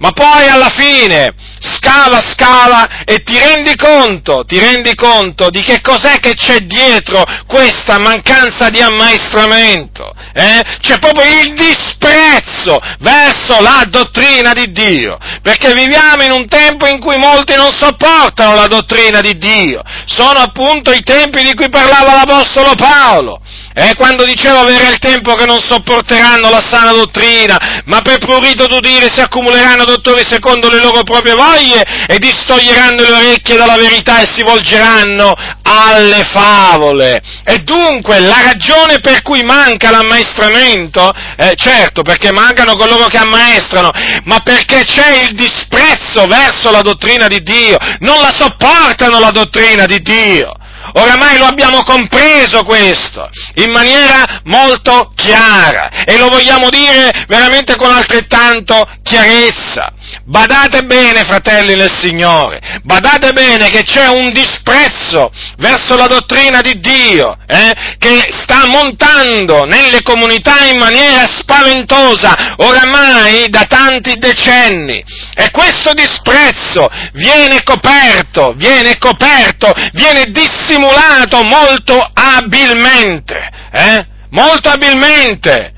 Ma poi alla fine scava, scava e ti rendi conto, ti rendi conto di che cos'è che c'è dietro questa mancanza di ammaestramento. Eh? C'è proprio il disprezzo verso la dottrina di Dio, perché viviamo in un tempo in cui molti non sopportano la dottrina di Dio. Sono appunto i tempi di cui parlava l'Apostolo Paolo. Eh, quando diceva verrà il tempo che non sopporteranno la sana dottrina, ma per prurito d'udire si accumuleranno dottori secondo le loro proprie voglie e distoglieranno le orecchie dalla verità e si volgeranno alle favole. E dunque la ragione per cui manca l'ammaestramento, eh, certo perché mancano coloro che ammaestrano, ma perché c'è il disprezzo verso la dottrina di Dio, non la sopportano la dottrina di Dio. Oramai lo abbiamo compreso questo in maniera molto chiara e lo vogliamo dire veramente con altrettanto chiarezza. Badate bene, fratelli del Signore, badate bene che c'è un disprezzo verso la dottrina di Dio, eh, che sta montando nelle comunità in maniera spaventosa, oramai da tanti decenni. E questo disprezzo viene coperto, viene coperto, viene dissimulato molto abilmente, eh, molto abilmente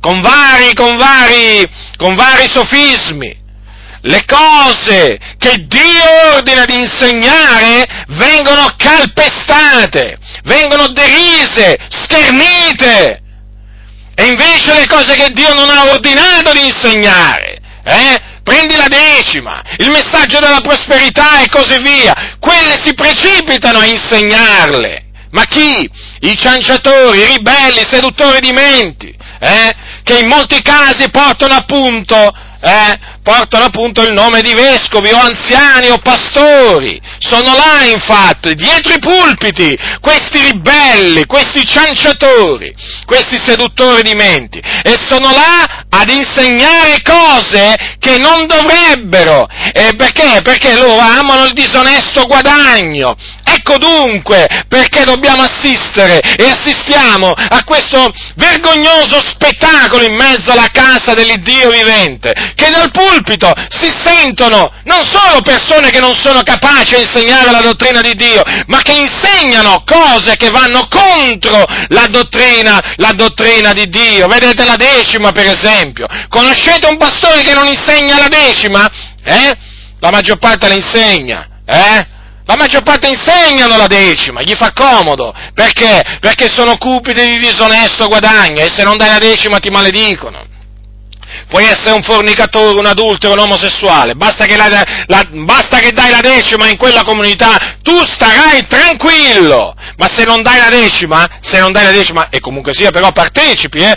con vari, con vari, con vari sofismi. Le cose che Dio ordina di insegnare vengono calpestate, vengono derise, schernite. E invece le cose che Dio non ha ordinato di insegnare, eh, prendi la decima, il messaggio della prosperità e così via, quelle si precipitano a insegnarle. Ma chi? I cianciatori, i ribelli, i seduttori di menti, eh? che in molti casi portano appunto, eh, portano appunto il nome di vescovi o anziani o pastori. Sono là infatti, dietro i pulpiti, questi ribelli, questi cianciatori, questi seduttori di menti, e sono là ad insegnare cose che non dovrebbero. E perché? Perché loro amano il disonesto guadagno. Ecco dunque perché dobbiamo assistere e assistiamo a questo vergognoso spettacolo in mezzo alla casa dell'Iddio vivente, che dal pulpito si sentono non solo persone che non sono capaci a insegnare la dottrina di Dio, ma che insegnano cose che vanno contro la dottrina, la dottrina di Dio. Vedete la decima per esempio. Conoscete un pastore che non insegna la decima? Eh? La maggior parte la insegna. Eh? La maggior parte insegnano la decima, gli fa comodo. Perché? Perché sono cupidi di disonesto guadagno e se non dai la decima ti maledicono. Puoi essere un fornicatore, un adultero, un omosessuale, basta che, la, la, basta che dai la decima in quella comunità, tu starai tranquillo. Ma se non dai la decima, se non dai la decima, e comunque sia però partecipi, eh,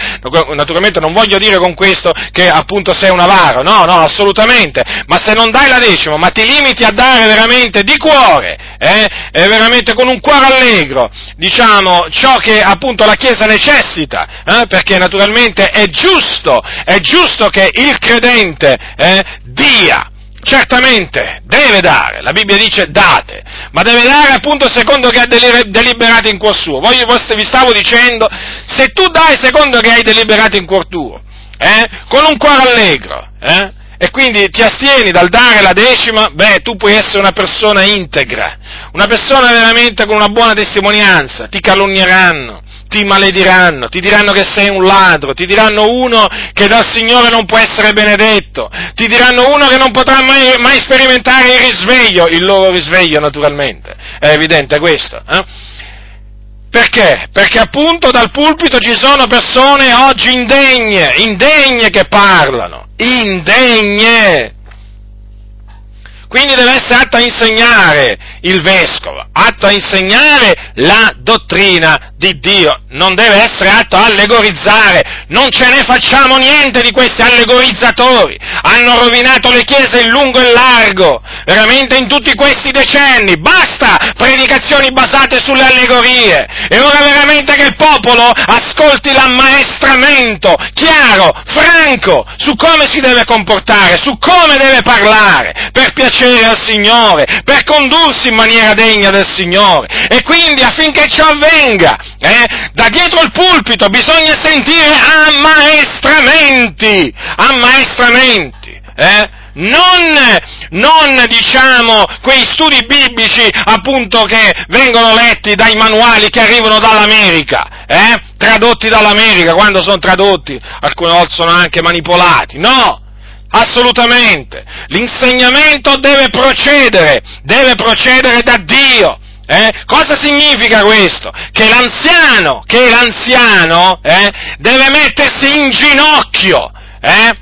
naturalmente non voglio dire con questo che appunto sei un avaro, no, no, assolutamente, ma se non dai la decima, ma ti limiti a dare veramente di cuore, eh, veramente con un cuore allegro, diciamo, ciò che appunto la Chiesa necessita, eh, perché naturalmente è giusto, è giusto che il credente eh, dia, certamente deve dare, la Bibbia dice date, ma deve dare appunto secondo che ha deliberato in cuor suo. Voglio, vi stavo dicendo, se tu dai secondo che hai deliberato in cuor tuo, eh, con un cuore allegro, eh, e quindi ti astieni dal dare la decima, beh, tu puoi essere una persona integra, una persona veramente con una buona testimonianza, ti calunnieranno, ti malediranno, ti diranno che sei un ladro, ti diranno uno che dal Signore non può essere benedetto, ti diranno uno che non potrà mai, mai sperimentare il risveglio, il loro risveglio naturalmente, è evidente questo. Eh? Perché? Perché appunto dal pulpito ci sono persone oggi indegne, indegne che parlano, indegne. Quindi deve essere atto a insegnare il vescovo, atto a insegnare la dottrina di Dio, non deve essere atto a allegorizzare, non ce ne facciamo niente di questi allegorizzatori, hanno rovinato le chiese in lungo e largo, veramente in tutti questi decenni, basta predicazioni basate sulle allegorie, e ora veramente che il popolo ascolti l'ammaestramento chiaro, franco, su come si deve comportare, su come deve parlare, per piacere al Signore, per condursi in maniera degna del Signore, e quindi affinché ciò avvenga, eh, da dietro il pulpito bisogna sentire ammaestramenti, ammaestramenti. eh? non, non, diciamo quei studi biblici appunto che vengono letti dai manuali che arrivano dall'America, eh? tradotti dall'America, quando sono tradotti, alcune volte sono anche manipolati, no! Assolutamente! L'insegnamento deve procedere, deve procedere da Dio. Eh? Cosa significa questo? Che l'anziano, che l'anziano eh, deve mettersi in ginocchio, eh?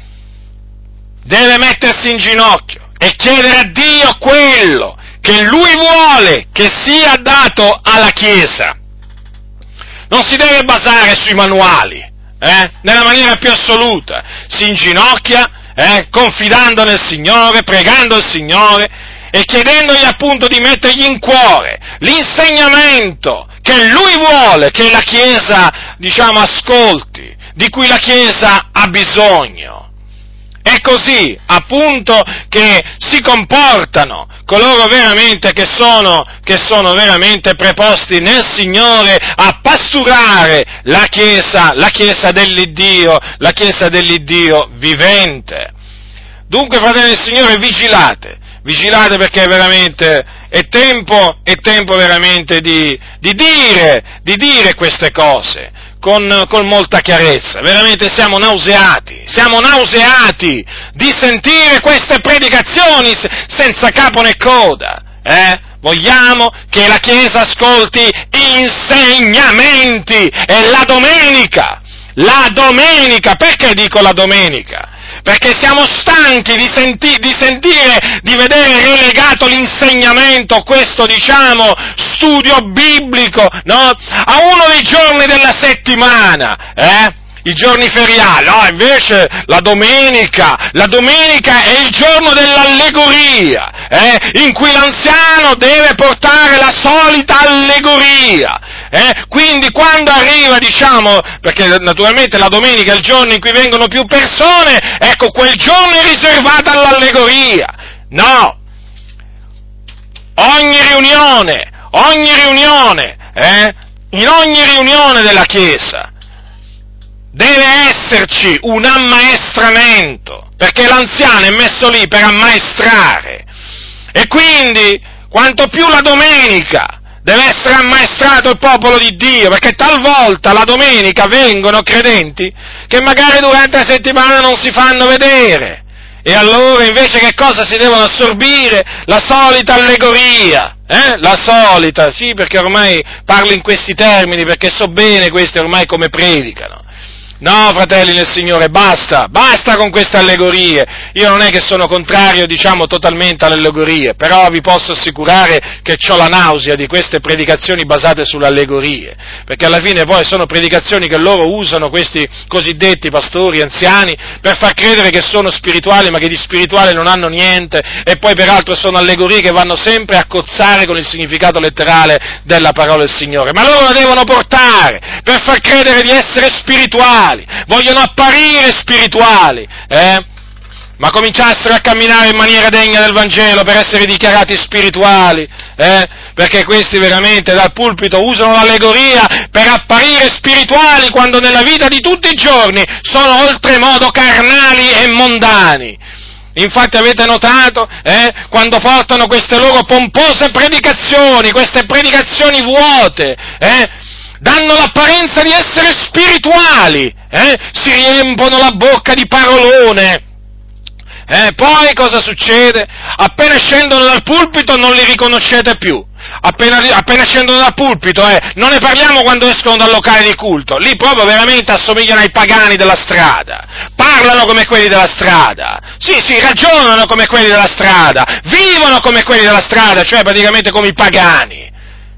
deve mettersi in ginocchio e chiedere a Dio quello che lui vuole che sia dato alla Chiesa. Non si deve basare sui manuali, eh? nella maniera più assoluta. Si inginocchia, eh? confidando nel Signore, pregando il Signore e chiedendogli appunto di mettergli in cuore l'insegnamento che lui vuole che la Chiesa, diciamo, ascolti, di cui la Chiesa ha bisogno. È così, appunto, che si comportano coloro veramente che sono, che sono veramente preposti nel Signore a pasturare la Chiesa, la Chiesa dell'Iddio, la Chiesa dell'Iddio vivente. Dunque, fratelli del Signore, vigilate, vigilate perché veramente è tempo, è tempo veramente di, di, dire, di dire queste cose con, con, molta chiarezza, veramente siamo nauseati, siamo nauseati di sentire queste predicazioni senza capo né coda, eh? Vogliamo che la Chiesa ascolti insegnamenti e la domenica, la domenica, perché dico la domenica? Perché siamo stanchi di, senti- di, sentire, di vedere relegato l'insegnamento, questo diciamo studio biblico, no? A uno dei giorni della settimana, eh? i giorni feriali, no, invece la domenica, la domenica è il giorno dell'allegoria, eh, in cui l'anziano deve portare la solita allegoria. Eh? Quindi quando arriva, diciamo, perché naturalmente la domenica è il giorno in cui vengono più persone, ecco, quel giorno è riservato all'allegoria. No! Ogni riunione, ogni riunione, eh? in ogni riunione della Chiesa, deve esserci un ammaestramento, perché l'anziano è messo lì per ammaestrare. E quindi, quanto più la domenica deve essere ammaestrato il popolo di Dio, perché talvolta la domenica vengono credenti che magari durante la settimana non si fanno vedere. E allora invece che cosa si devono assorbire? La solita allegoria, eh? La solita, sì, perché ormai parlo in questi termini, perché so bene questi ormai come predicano. No, fratelli del Signore, basta, basta con queste allegorie. Io non è che sono contrario, diciamo, totalmente alle allegorie, però vi posso assicurare che ho la nausea di queste predicazioni basate sulle allegorie, perché alla fine poi sono predicazioni che loro usano questi cosiddetti pastori anziani per far credere che sono spirituali, ma che di spirituale non hanno niente, e poi peraltro sono allegorie che vanno sempre a cozzare con il significato letterale della parola del Signore. Ma loro la devono portare per far credere di essere spirituali spirituali, vogliono apparire spirituali, eh? ma cominciassero a camminare in maniera degna del Vangelo per essere dichiarati spirituali, eh? perché questi veramente dal pulpito usano l'allegoria per apparire spirituali quando nella vita di tutti i giorni sono oltremodo carnali e mondani. Infatti avete notato, eh, quando portano queste loro pompose predicazioni, queste predicazioni vuote, eh, danno l'apparenza di essere spirituali, eh? si riempono la bocca di parolone. Eh, poi cosa succede? Appena scendono dal pulpito non li riconoscete più. Appena, appena scendono dal pulpito, eh, non ne parliamo quando escono dal locale di culto, lì proprio veramente assomigliano ai pagani della strada, parlano come quelli della strada, sì, sì, ragionano come quelli della strada, vivono come quelli della strada, cioè praticamente come i pagani.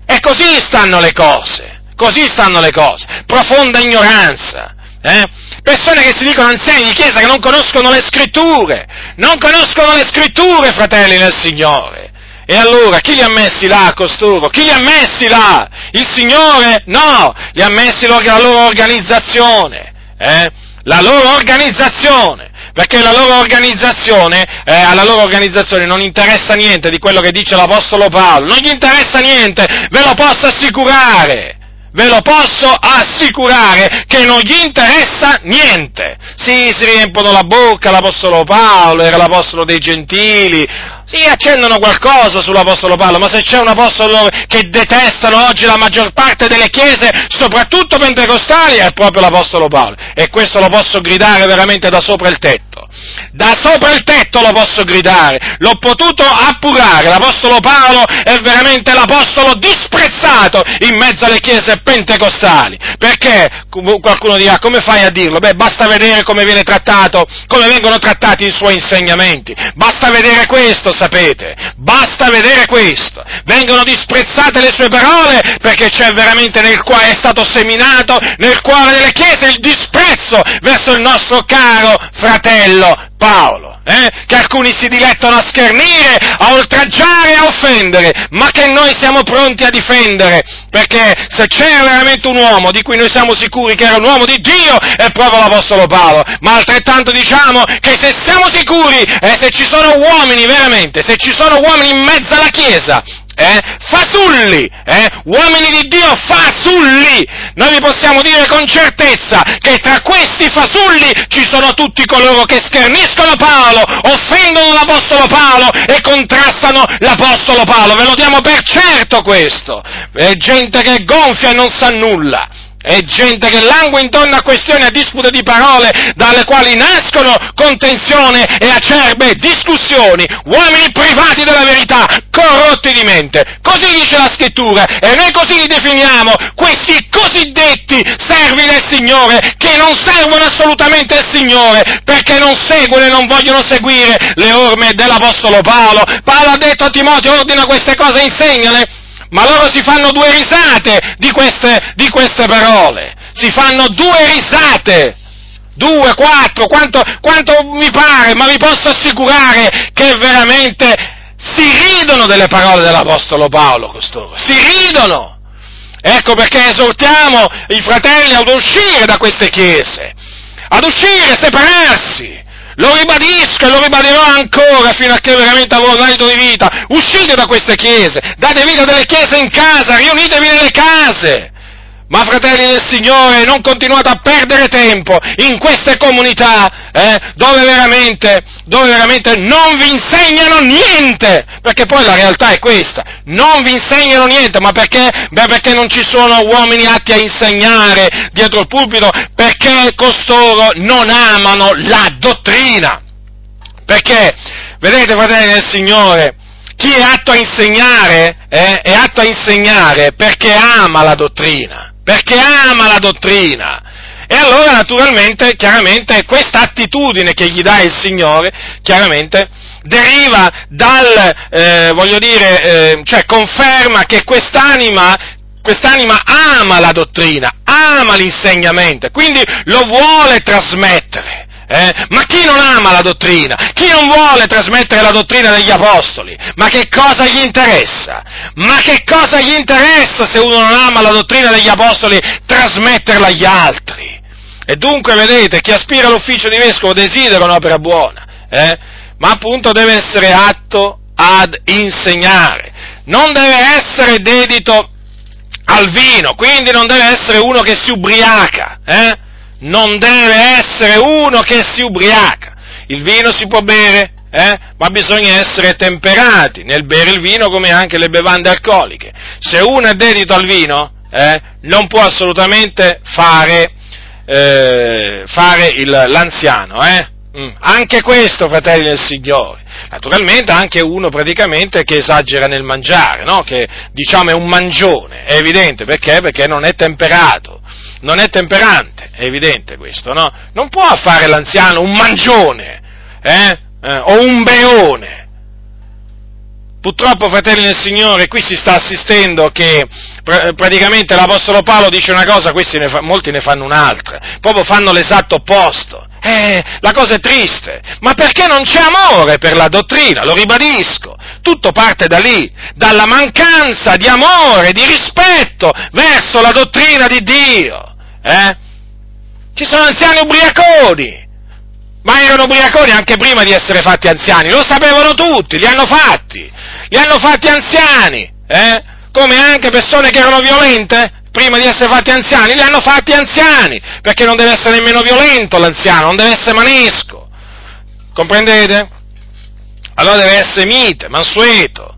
E così stanno le cose. Così stanno le cose, profonda ignoranza. Eh? Persone che si dicono anziani di chiesa che non conoscono le scritture, non conoscono le scritture, fratelli nel Signore. E allora chi li ha messi là costoro? Chi li ha messi là? Il Signore? No, li ha messi la loro organizzazione. Eh? La loro organizzazione perché la loro organizzazione, eh, alla loro organizzazione non interessa niente di quello che dice l'Apostolo Paolo, non gli interessa niente, ve lo posso assicurare ve lo posso assicurare che non gli interessa niente. Sì, si riempiono la bocca l'Apostolo Paolo, era l'Apostolo dei Gentili, sì, accendono qualcosa sull'Apostolo Paolo, ma se c'è un Apostolo che detestano oggi la maggior parte delle chiese, soprattutto pentecostali, è proprio l'Apostolo Paolo. E questo lo posso gridare veramente da sopra il tetto. Da sopra il tetto lo posso gridare. L'ho potuto appurare. L'Apostolo Paolo è veramente l'Apostolo disprezzato in mezzo alle chiese pentecostali. Perché? Qualcuno dirà, come fai a dirlo? Beh, basta vedere come viene trattato, come vengono trattati i suoi insegnamenti. Basta vedere questo, sapete? Basta vedere questo. Vengono disprezzate le sue parole perché c'è veramente nel cuore, è stato seminato nel cuore delle chiese il disprezzo verso il nostro caro fratello Paolo, eh? che alcuni si dilettano a schernire, a oltraggiare, a offendere, ma che noi siamo pronti a difendere, perché se c'è veramente un uomo di cui noi siamo sicuri che era un uomo di Dio, è proprio l'Apostolo Paolo, ma altrettanto diciamo che se siamo sicuri, eh, se ci sono uomini veramente, se ci sono uomini in mezzo alla Chiesa, eh? fasulli, eh? uomini di Dio fasulli. Noi vi possiamo dire con certezza che tra questi fasulli ci sono tutti coloro che scherniscono Paolo, offendono l'Apostolo Paolo e contrastano l'Apostolo Paolo. Ve lo diamo per certo questo. È gente che gonfia e non sa nulla. È gente che langue intorno a questioni, a dispute di parole, dalle quali nascono contenzione e acerbe discussioni, uomini privati della verità, corrotti di mente. Così dice la scrittura, e noi così li definiamo, questi cosiddetti servi del Signore, che non servono assolutamente il Signore, perché non seguono e non vogliono seguire le orme dell'Apostolo Paolo. Paolo ha detto a Timoteo, ordina queste cose e insegnale ma loro si fanno due risate di queste, di queste parole, si fanno due risate, due, quattro, quanto, quanto mi pare, ma vi posso assicurare che veramente si ridono delle parole dell'Apostolo Paolo costoro, si ridono. Ecco perché esortiamo i fratelli ad uscire da queste chiese, ad uscire, separarsi, lo ribadisco e lo ribadirò ancora fino a che veramente avrò l'alito di vita. Uscite da queste chiese, date vita delle chiese in casa, riunitevi nelle case. Ma fratelli del Signore, non continuate a perdere tempo in queste comunità eh, dove, veramente, dove veramente non vi insegnano niente, perché poi la realtà è questa, non vi insegnano niente, ma perché? Beh, perché non ci sono uomini atti a insegnare dietro il pulpito, perché costoro non amano la dottrina. Perché, vedete fratelli del Signore, chi è atto a insegnare eh, è atto a insegnare perché ama la dottrina perché ama la dottrina. E allora naturalmente, chiaramente, questa attitudine che gli dà il Signore, chiaramente, deriva dal, eh, voglio dire, eh, cioè conferma che quest'anima, quest'anima ama la dottrina, ama l'insegnamento, quindi lo vuole trasmettere. Eh? Ma chi non ama la dottrina? Chi non vuole trasmettere la dottrina degli apostoli? Ma che cosa gli interessa? Ma che cosa gli interessa se uno non ama la dottrina degli apostoli trasmetterla agli altri? E dunque, vedete, chi aspira all'ufficio di vescovo desidera un'opera buona, eh? ma appunto deve essere atto ad insegnare, non deve essere dedito al vino, quindi non deve essere uno che si ubriaca, eh? Non deve essere uno che si ubriaca. Il vino si può bere, eh? ma bisogna essere temperati nel bere il vino come anche le bevande alcoliche. Se uno è dedito al vino, eh, non può assolutamente fare, eh, fare il, l'anziano. Eh? Mm. Anche questo, fratelli del Signore. Naturalmente anche uno praticamente che esagera nel mangiare, no? che diciamo è un mangione, è evidente, perché? Perché non è temperato, non è temperante, è evidente questo, no? Non può fare l'anziano un mangione, eh? Eh, o un beone. Purtroppo, fratelli del Signore, qui si sta assistendo che praticamente l'Apostolo Paolo dice una cosa, questi ne fa, molti ne fanno un'altra, proprio fanno l'esatto opposto. Eh, la cosa è triste, ma perché non c'è amore per la dottrina, lo ribadisco. Tutto parte da lì, dalla mancanza di amore, di rispetto verso la dottrina di Dio. Eh? Ci sono anziani ubriaconi, ma erano ubriaconi anche prima di essere fatti anziani, lo sapevano tutti, li hanno fatti, li hanno fatti anziani, eh? come anche persone che erano violente, prima di essere fatti anziani, li hanno fatti anziani, perché non deve essere nemmeno violento l'anziano, non deve essere manesco. Comprendete? Allora deve essere mite, mansueto.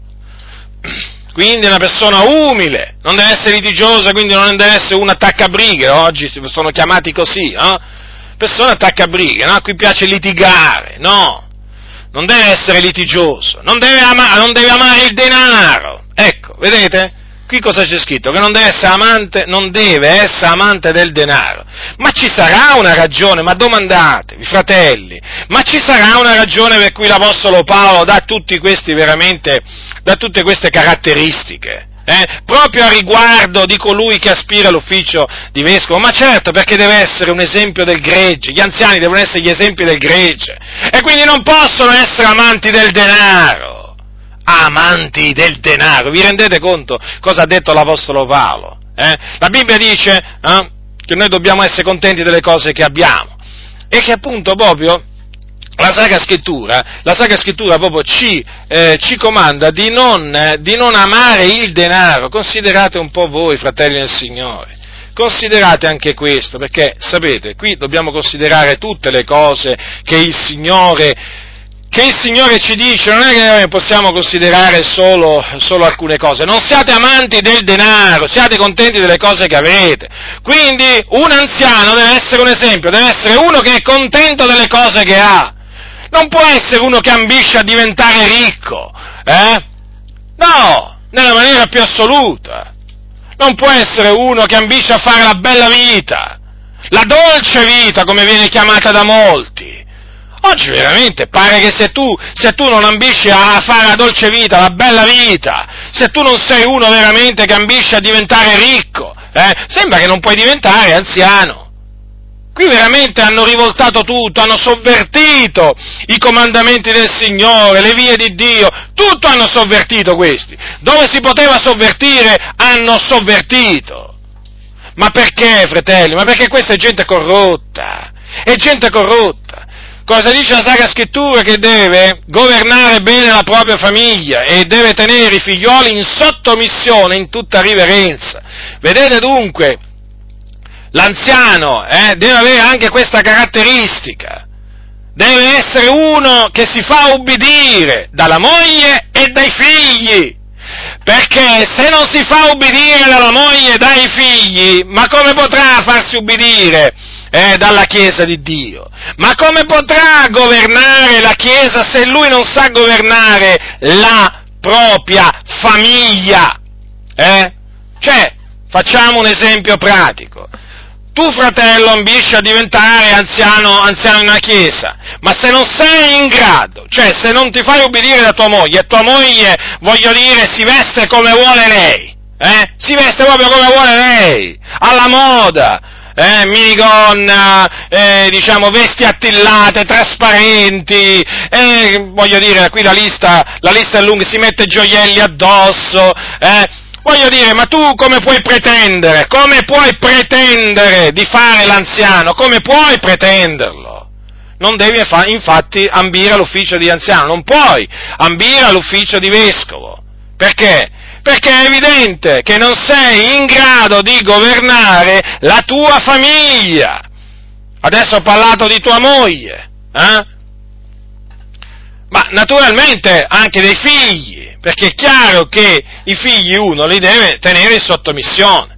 Quindi una persona umile, non deve essere litigiosa, quindi non deve essere un attaccabrighe, oggi sono chiamati così, eh? Persona attaccabrighe, no? A cui piace litigare, no? Non deve essere litigioso, non deve, ama- non deve amare il denaro. Ecco, vedete? Qui cosa c'è scritto? Che non deve essere amante, non deve essere amante del denaro. Ma ci sarà una ragione, ma domandatevi, fratelli, ma ci sarà una ragione per cui l'Apostolo Paolo dà tutti questi veramente, dà tutte queste caratteristiche? Eh? proprio a riguardo di colui che aspira all'ufficio di vescovo, ma certo perché deve essere un esempio del gregge, gli anziani devono essere gli esempi del gregge e quindi non possono essere amanti del denaro, amanti del denaro, vi rendete conto cosa ha detto l'Apostolo Paolo? Eh? La Bibbia dice eh, che noi dobbiamo essere contenti delle cose che abbiamo e che appunto proprio la Sacra Scrittura, la Sacra Scrittura proprio ci, eh, ci comanda di non, di non amare il denaro. Considerate un po' voi, fratelli del Signore. Considerate anche questo, perché sapete, qui dobbiamo considerare tutte le cose che il Signore, che il Signore ci dice, non è che possiamo considerare solo, solo, alcune cose, non siate amanti del denaro, siate contenti delle cose che avete. Quindi un anziano deve essere un esempio, deve essere uno che è contento delle cose che ha non può essere uno che ambisce a diventare ricco, eh? No, nella maniera più assoluta. Non può essere uno che ambisce a fare la bella vita, la dolce vita, come viene chiamata da molti. Oggi veramente pare che se tu, se tu, non ambisci a fare la dolce vita, la bella vita, se tu non sei uno veramente che ambisce a diventare ricco, eh, sembra che non puoi diventare anziano. Qui veramente hanno rivoltato tutto, hanno sovvertito i comandamenti del Signore, le vie di Dio, tutto hanno sovvertito questi. Dove si poteva sovvertire, hanno sovvertito. Ma perché, fratelli? Ma perché questa è gente corrotta, è gente corrotta. Cosa dice la Sacra Scrittura? Che deve governare bene la propria famiglia e deve tenere i figlioli in sottomissione, in tutta riverenza. Vedete dunque, l'anziano eh, deve avere anche questa caratteristica. Deve essere uno che si fa ubbidire dalla moglie e dai figli. Perché se non si fa ubbidire dalla moglie e dai figli, ma come potrà farsi ubbidire eh, dalla Chiesa di Dio? Ma come potrà governare la Chiesa se lui non sa governare la propria famiglia? Eh? Cioè, facciamo un esempio pratico tu fratello ambisci a diventare anziano, anziano in una chiesa, ma se non sei in grado, cioè se non ti fai obbedire da tua moglie, e tua moglie, voglio dire, si veste come vuole lei, eh? Si veste proprio come vuole lei, alla moda, eh, minigonna, eh, diciamo, vesti attillate, trasparenti, eh, voglio dire, qui la lista, la lista è lunga, si mette gioielli addosso, eh, Voglio dire, ma tu come puoi pretendere? Come puoi pretendere di fare l'anziano? Come puoi pretenderlo? Non devi infatti ambire all'ufficio di anziano, non puoi ambire all'ufficio di vescovo. Perché? Perché è evidente che non sei in grado di governare la tua famiglia. Adesso ho parlato di tua moglie, eh? Ma naturalmente anche dei figli perché è chiaro che i figli uno li deve tenere in sottomissione,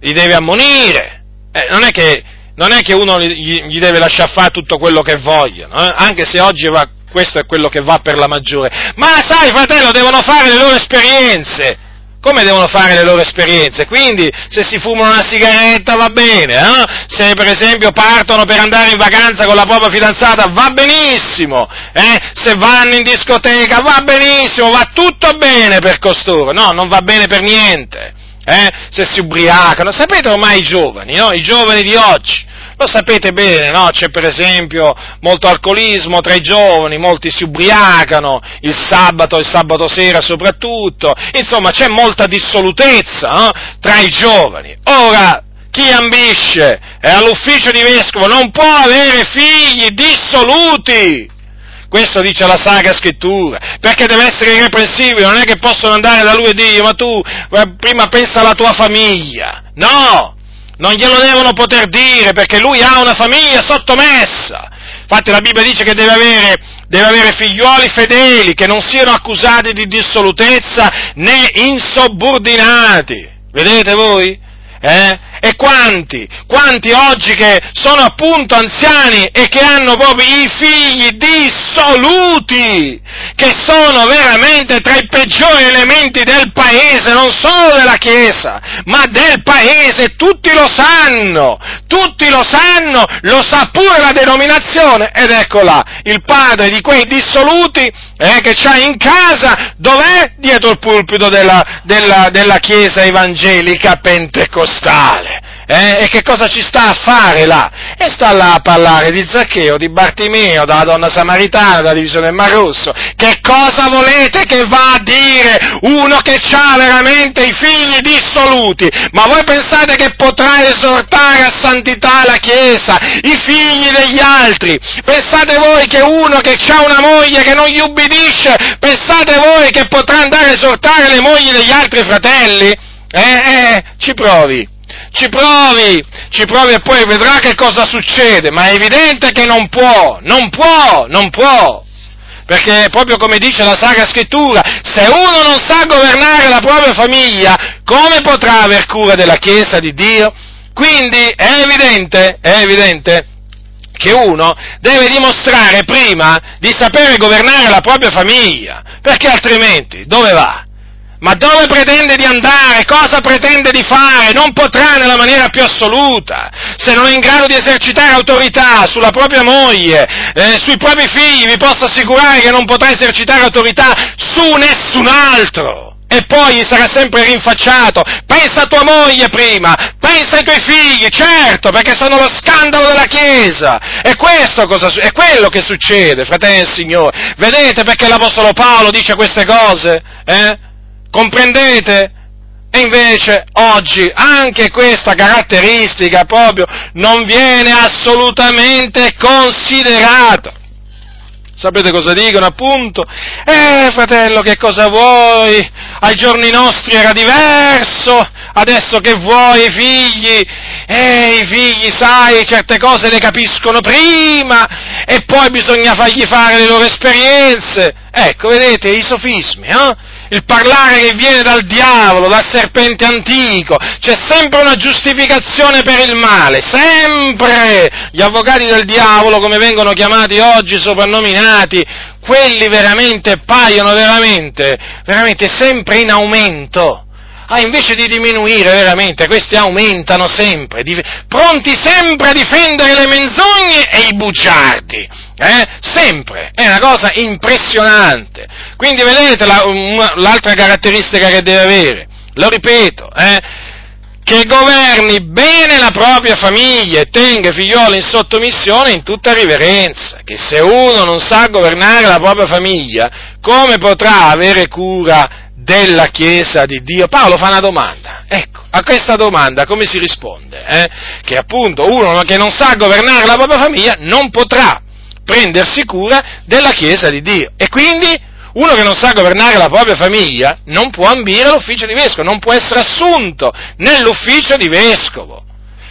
li deve ammonire, eh, non, è che, non, è che, uno gli, gli, deve lasciare fare tutto quello che vogliono, eh? anche se oggi va, questo è quello che va per la maggiore, ma sai fratello, devono fare le loro esperienze, come devono fare le loro esperienze. Quindi se si fumano una sigaretta va bene, eh? se per esempio partono per andare in vacanza con la propria fidanzata va benissimo, eh? se vanno in discoteca va benissimo, va tutto bene per costoro, no, non va bene per niente. Eh? Se si ubriacano, sapete ormai i giovani, no? i giovani di oggi, lo sapete bene, no? C'è per esempio molto alcolismo tra i giovani, molti si ubriacano il sabato, il sabato sera soprattutto, insomma c'è molta dissolutezza no? tra i giovani. Ora, chi ambisce all'ufficio di vescovo non può avere figli dissoluti. questo dice la Sacra Scrittura, perché deve essere irreprensibile, non è che possono andare da lui e dire ma tu eh, prima pensa alla tua famiglia, no, non glielo devono poter dire perché lui ha una famiglia sottomessa, infatti la Bibbia dice che deve avere, deve avere figliuoli fedeli, che non siano accusati di dissolutezza né insubordinati, vedete voi? Eh? E quanti, quanti oggi che sono appunto anziani e che hanno proprio i figli dissoluti, che sono veramente tra i peggiori elementi del paese, non solo della Chiesa, ma del paese, tutti lo sanno, tutti lo sanno, lo sa pure la denominazione, ed ecco là, il padre di quei dissoluti eh, che c'ha in casa, dov'è? Dietro il pulpito della, della, della Chiesa evangelica pentecostale. Eh? E che cosa ci sta a fare là? E sta là a parlare di Zaccheo, di Bartimeo, della donna samaritana, della divisione del Mar Rosso. Che cosa volete che va a dire uno che ha veramente i figli dissoluti? Ma voi pensate che potrà esortare a santità la Chiesa, i figli degli altri? Pensate voi che uno che ha una moglie che non gli ubbidisce, pensate voi che potrà andare a esortare le mogli degli altri fratelli? Eh, eh, ci provi ci provi, ci provi e poi vedrà che cosa succede, ma è evidente che non può, non può, non può. Perché proprio come dice la Sacra Scrittura, se uno non sa governare la propria famiglia, come potrà aver cura della Chiesa di Dio? Quindi è evidente, è evidente che uno deve dimostrare prima di sapere governare la propria famiglia, perché altrimenti dove va? Ma dove pretende di andare? Cosa pretende di fare? Non potrà nella maniera più assoluta. Se non è in grado di esercitare autorità sulla propria moglie, eh, sui propri figli, vi posso assicurare che non potrà esercitare autorità su nessun altro. E poi gli sarà sempre rinfacciato, pensa a tua moglie prima, pensa ai tuoi figli, certo, perché sono lo scandalo della Chiesa. E questo cosa, è quello che succede, fratelli del Signore. Vedete perché l'Apostolo Paolo dice queste cose? Eh? Comprendete? E invece oggi anche questa caratteristica proprio non viene assolutamente considerata. Sapete cosa dicono appunto? Eh fratello, che cosa vuoi? Ai giorni nostri era diverso, adesso che vuoi i figli? Eh, i figli, sai, certe cose le capiscono prima e poi bisogna fargli fare le loro esperienze. Ecco, vedete, i sofismi, eh? Il parlare che viene dal diavolo, dal serpente antico, c'è sempre una giustificazione per il male, sempre! Gli avvocati del diavolo, come vengono chiamati oggi, soprannominati, quelli veramente paiono veramente, veramente sempre in aumento. Ah, invece di diminuire veramente, questi aumentano sempre, pronti sempre a difendere le menzogne e i bugiardi. Eh? Sempre, è una cosa impressionante. Quindi vedete la, l'altra caratteristica che deve avere, lo ripeto, eh? che governi bene la propria famiglia e tenga i figlioli in sottomissione in tutta riverenza, che se uno non sa governare la propria famiglia, come potrà avere cura della Chiesa di Dio? Paolo fa una domanda, ecco, a questa domanda come si risponde? Eh? Che appunto uno che non sa governare la propria famiglia non potrà prendersi cura della Chiesa di Dio e quindi uno che non sa governare la propria famiglia non può ambire l'ufficio di vescovo, non può essere assunto nell'ufficio di vescovo.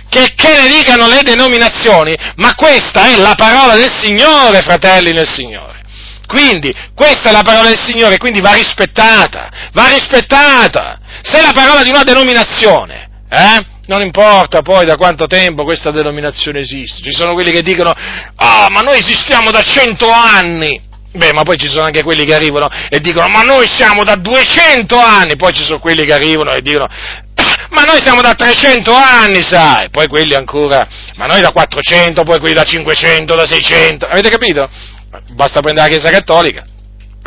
Che, che ne dicano le denominazioni, ma questa è la parola del Signore, fratelli nel Signore. Quindi, questa è la parola del Signore, quindi va rispettata, va rispettata. Se la parola di una denominazione, eh, non importa poi da quanto tempo questa denominazione esiste, ci sono quelli che dicono, ah, oh, ma noi esistiamo da cento anni. Beh, ma poi ci sono anche quelli che arrivano e dicono, ma noi siamo da 200 anni, poi ci sono quelli che arrivano e dicono, ma noi siamo da 300 anni, sai, poi quelli ancora, ma noi da 400, poi quelli da 500, da 600, avete capito? basta prendere la Chiesa Cattolica,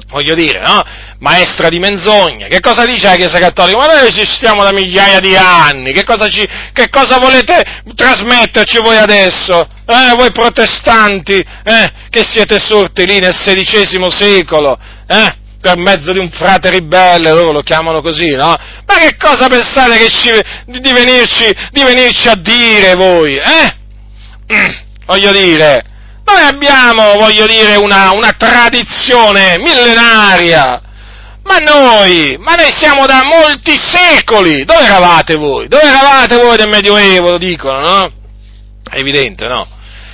voglio dire, no? Maestra di menzogne. Che cosa dice la Chiesa Cattolica? Ma noi esistiamo da migliaia di anni, che cosa, ci, che cosa volete trasmetterci voi adesso? Eh, voi protestanti, eh, che siete sorti lì nel XVI secolo, eh? per mezzo di un frate ribelle, loro lo chiamano così, no? Ma che cosa pensate che ci, di, venirci, di venirci a dire voi, eh? Voglio dire, Noi abbiamo, voglio dire, una, una tradizione millenaria. Ma noi, ma noi siamo da molti secoli. Dove eravate voi? Dove eravate voi del Medioevo, lo dicono, no? È evidente, no?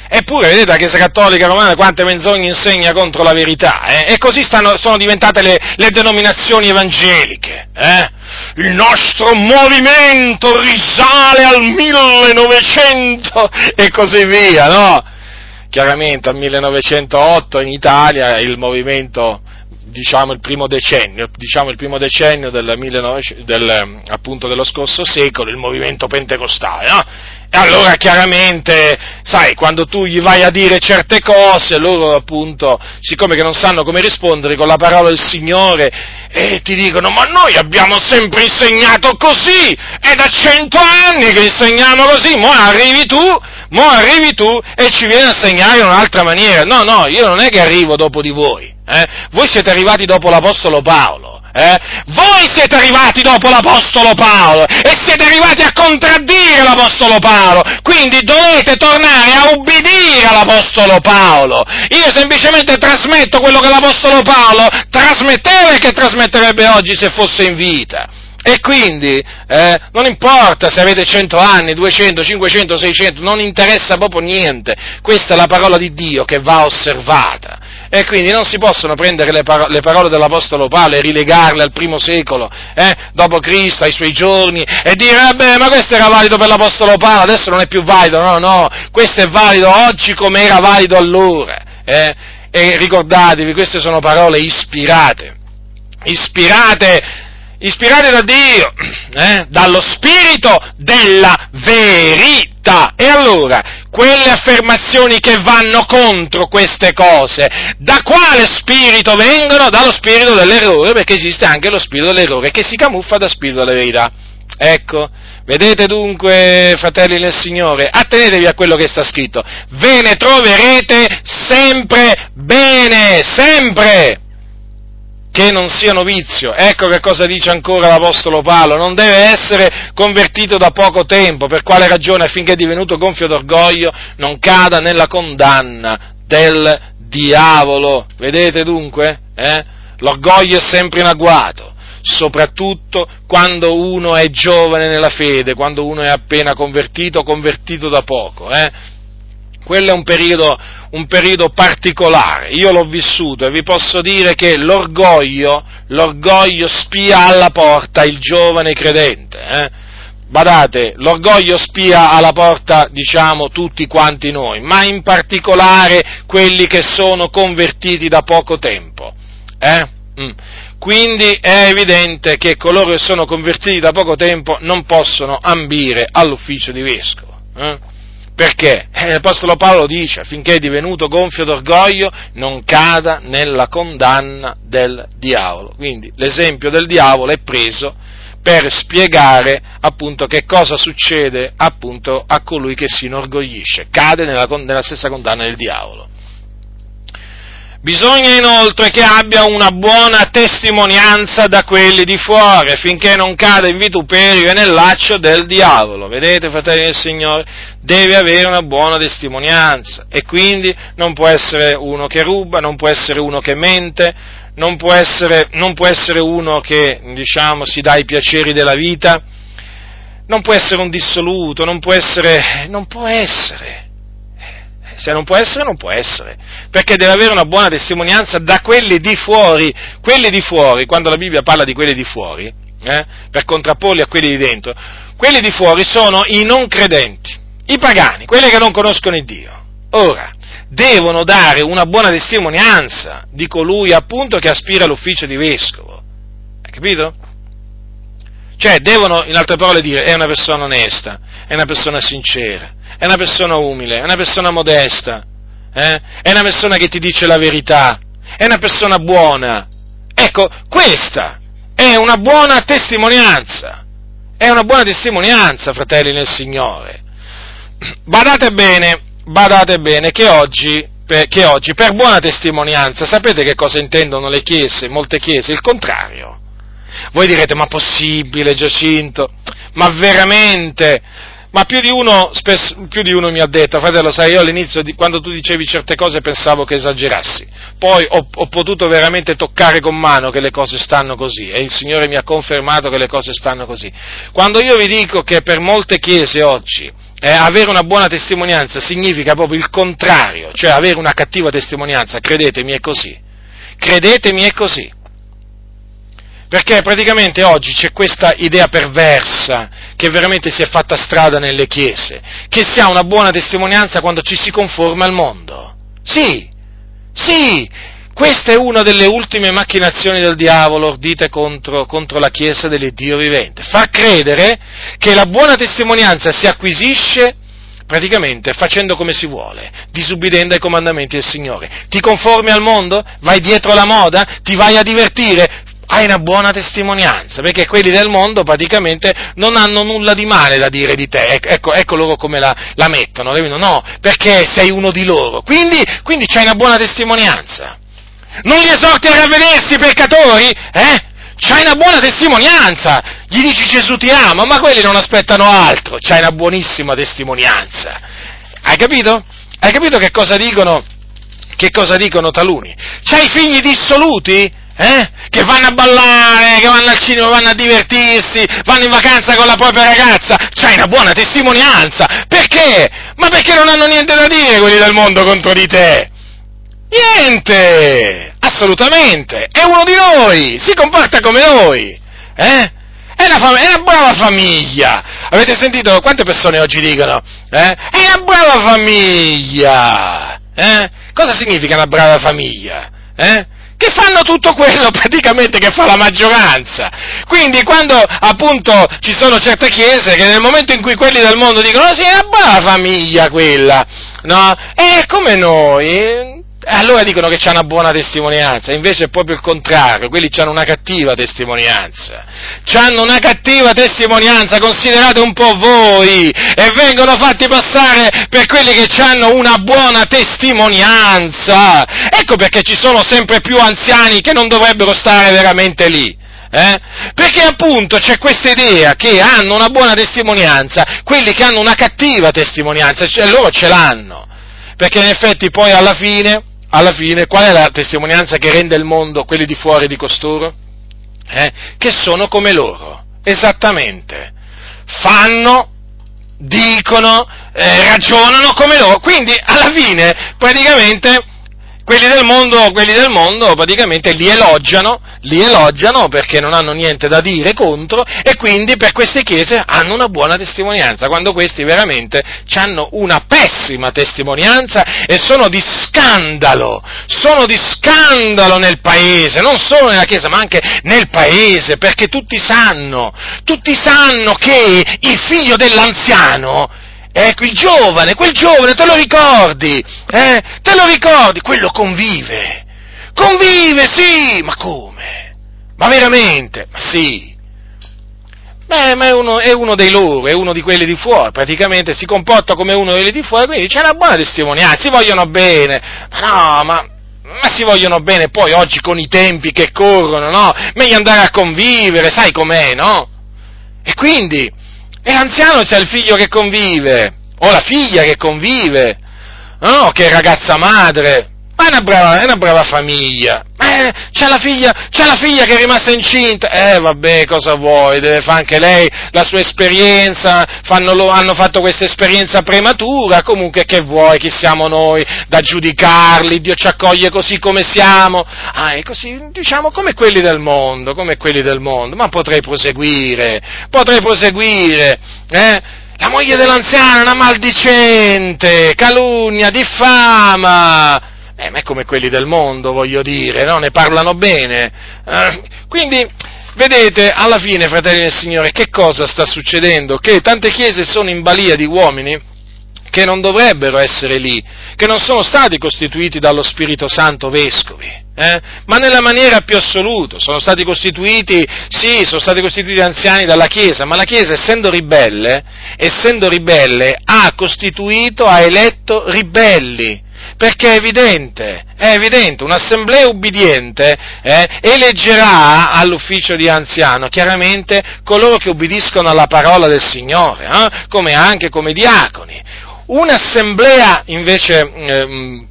Eppure, vedete, la Chiesa Cattolica Romana quante menzogne insegna contro la verità, eh? E così stanno, sono diventate le, le denominazioni evangeliche, eh? Il nostro movimento risale al 1900 e così via, no? Chiaramente al 1908 in Italia il movimento diciamo il primo decennio, diciamo il primo decennio del 1900, del, appunto dello scorso secolo, il movimento pentecostale, no? E allora chiaramente, sai, quando tu gli vai a dire certe cose, loro appunto, siccome che non sanno come rispondere con la parola del Signore, e ti dicono, ma noi abbiamo sempre insegnato così, è da cento anni che insegniamo così, mo arrivi tu, mo arrivi tu e ci vieni a insegnare in un'altra maniera. No, no, io non è che arrivo dopo di voi, eh? voi siete arrivati dopo l'Apostolo Paolo. Eh? Voi siete arrivati dopo l'Apostolo Paolo e siete arrivati a contraddire l'Apostolo Paolo, quindi dovete tornare a ubbidire all'Apostolo Paolo. Io semplicemente trasmetto quello che l'Apostolo Paolo trasmetteva e che trasmetterebbe oggi se fosse in vita. E quindi eh, non importa se avete 100 anni, 200, 500, 600, non interessa proprio niente. Questa è la parola di Dio che va osservata. E quindi non si possono prendere le, paro- le parole dell'Apostolo Paolo e rilegarle al primo secolo, eh, dopo Cristo, ai suoi giorni, e dire, vabbè, ma questo era valido per l'Apostolo Paolo, adesso non è più valido. No, no, questo è valido oggi come era valido allora. Eh? E ricordatevi, queste sono parole ispirate. Ispirate ispirati da Dio, eh, dallo spirito della verità. E allora, quelle affermazioni che vanno contro queste cose, da quale spirito vengono? Dallo spirito dell'errore, perché esiste anche lo spirito dell'errore che si camuffa da spirito della verità. Ecco, vedete dunque, fratelli nel Signore, attenetevi a quello che sta scritto, ve ne troverete sempre bene, sempre che non sia novizio. Ecco che cosa dice ancora l'Apostolo Paolo, non deve essere convertito da poco tempo, per quale ragione affinché divenuto gonfio d'orgoglio non cada nella condanna del diavolo. Vedete dunque? Eh? L'orgoglio è sempre in agguato, soprattutto quando uno è giovane nella fede, quando uno è appena convertito, convertito da poco. Eh? Quello è un periodo, un periodo, particolare, io l'ho vissuto e vi posso dire che l'orgoglio, l'orgoglio spia alla porta il giovane credente. Eh? Badate, l'orgoglio spia alla porta, diciamo, tutti quanti noi, ma in particolare quelli che sono convertiti da poco tempo. Eh? Mm. Quindi è evidente che coloro che sono convertiti da poco tempo non possono ambire all'ufficio di vescovo. Eh? Perché? Eh, l'Apostolo Paolo dice, affinché divenuto gonfio d'orgoglio non cada nella condanna del diavolo. Quindi l'esempio del diavolo è preso per spiegare appunto che cosa succede appunto a colui che si inorgoglisce, cade nella, nella stessa condanna del diavolo. Bisogna inoltre che abbia una buona testimonianza da quelli di fuori, affinché non cada in vituperio e nel laccio del diavolo. Vedete, fratelli del Signore? Deve avere una buona testimonianza e quindi non può essere uno che ruba, non può essere uno che mente, non può essere, non può essere uno che, diciamo, si dà i piaceri della vita, non può essere un dissoluto, non può essere, non può essere se non può essere, non può essere, perché deve avere una buona testimonianza da quelli di fuori. Quelli di fuori, quando la Bibbia parla di quelli di fuori, eh, per contrapporli a quelli di dentro, quelli di fuori sono i non credenti, i pagani, quelli che non conoscono il Dio. Ora, devono dare una buona testimonianza di colui appunto che aspira all'ufficio di vescovo. Hai capito? Cioè, devono, in altre parole, dire, è una persona onesta, è una persona sincera, è una persona umile, è una persona modesta, eh? è una persona che ti dice la verità, è una persona buona. Ecco, questa è una buona testimonianza, è una buona testimonianza, fratelli nel Signore. Badate bene, badate bene che oggi, che oggi per buona testimonianza, sapete che cosa intendono le chiese, molte chiese? Il contrario. Voi direte, ma possibile Giacinto? Ma veramente? Ma più di, uno, spesso, più di uno mi ha detto, fratello, sai, io all'inizio, di, quando tu dicevi certe cose, pensavo che esagerassi. Poi ho, ho, potuto veramente toccare con mano che le cose stanno così e il Signore mi ha confermato che le cose stanno così. Quando io vi dico che per molte chiese oggi eh, avere una buona testimonianza significa proprio il contrario, cioè avere una cattiva testimonianza, credetemi è così. Credetemi è così. Perché praticamente oggi c'è questa idea perversa che veramente si è fatta strada nelle chiese, che si ha una buona testimonianza quando ci si conforma al mondo. Sì, sì, questa è una delle ultime macchinazioni del diavolo ordite contro, contro la Chiesa dell'Iddio vivente. Far credere che la buona testimonianza si acquisisce praticamente facendo come si vuole, disubbidendo ai comandamenti del Signore. Ti conformi al mondo? Vai dietro la moda? Ti vai a divertire? Hai una buona testimonianza, perché quelli del mondo praticamente non hanno nulla di male da dire di te, ecco, ecco, ecco loro come la, la mettono, no, perché sei uno di loro, quindi, quindi c'hai una buona testimonianza. Non li esorti a ravvedersi peccatori? Eh? C'hai una buona testimonianza, gli dici Gesù ti ama, ma quelli non aspettano altro, c'hai una buonissima testimonianza. Hai capito? Hai capito che cosa dicono, che cosa dicono taluni? C'hai figli dissoluti? Eh? che vanno a ballare, che vanno al cinema, vanno a divertirsi, vanno in vacanza con la propria ragazza, c'hai una buona testimonianza. Perché? Ma perché non hanno niente da dire quelli del mondo contro di te? Niente! Assolutamente! È uno di noi! Si comporta come noi! Eh? È una, fam- è una, brava famiglia! Avete sentito quante persone oggi dicono? Eh? È una brava famiglia! Eh? Cosa significa una brava famiglia? Eh? Che fanno tutto quello praticamente che fa la maggioranza. Quindi quando appunto ci sono certe chiese che nel momento in cui quelli del mondo dicono sì, è una buona famiglia quella, no? È come noi, allora dicono che c'è una buona testimonianza, invece è proprio il contrario, quelli hanno una cattiva testimonianza. Hanno una cattiva testimonianza, considerate un po' voi, e vengono fatti passare per quelli che hanno una buona testimonianza. Ecco perché ci sono sempre più anziani che non dovrebbero stare veramente lì. Eh? Perché appunto c'è questa idea che hanno una buona testimonianza, quelli che hanno una cattiva testimonianza, cioè loro ce l'hanno. Perché in effetti poi alla fine alla fine, qual è la testimonianza che rende il mondo quelli di fuori di costoro? Eh? Che sono come loro, esattamente. Fanno, dicono, eh, ragionano come loro. Quindi, alla fine, praticamente, quelli del mondo, quelli del mondo praticamente li elogiano, li elogiano perché non hanno niente da dire contro e quindi per queste chiese hanno una buona testimonianza, quando questi veramente hanno una pessima testimonianza e sono di scandalo, sono di scandalo nel paese, non solo nella chiesa ma anche nel paese, perché tutti sanno, tutti sanno che il figlio dell'anziano Ecco, il giovane, quel giovane, te lo ricordi? Eh? Te lo ricordi? Quello convive. Convive, sì, ma come? Ma veramente? Ma sì. Beh, ma è uno, è uno, dei loro, è uno di quelli di fuori, praticamente si comporta come uno di quelli di fuori, quindi c'è una buona testimonianza, si vogliono bene. Ma no, ma, ma si vogliono bene poi oggi con i tempi che corrono, no? Meglio andare a convivere, sai com'è, no? E quindi, e l'anziano c'è il figlio che convive, o la figlia che convive, no? Che è ragazza madre. Ma è una brava, è una brava famiglia. Eh, c'è, la figlia, c'è la figlia che è rimasta incinta. Eh, vabbè, cosa vuoi? Deve fare anche lei la sua esperienza. Fanno, hanno fatto questa esperienza prematura. Comunque, che vuoi? Chi siamo noi da giudicarli? Dio ci accoglie così come siamo. Ah, è così, diciamo, come quelli del mondo, come quelli del mondo. Ma potrei proseguire, potrei proseguire, eh? La moglie dell'anziano è una maldicente, calunnia, diffama eh, ma è come quelli del mondo, voglio dire, no? ne parlano bene. Eh, quindi, vedete, alla fine, fratelli del Signore, che cosa sta succedendo? Che tante chiese sono in balia di uomini che non dovrebbero essere lì, che non sono stati costituiti dallo Spirito Santo vescovi, eh? ma nella maniera più assoluta, sono stati costituiti, sì, sono stati costituiti anziani dalla Chiesa, ma la Chiesa essendo ribelle, essendo ribelle, ha costituito, ha eletto ribelli, Perché è evidente, è evidente, un'assemblea ubbidiente eh, eleggerà all'ufficio di anziano chiaramente coloro che ubbidiscono alla parola del Signore, eh, come anche come diaconi. Un'assemblea invece, eh,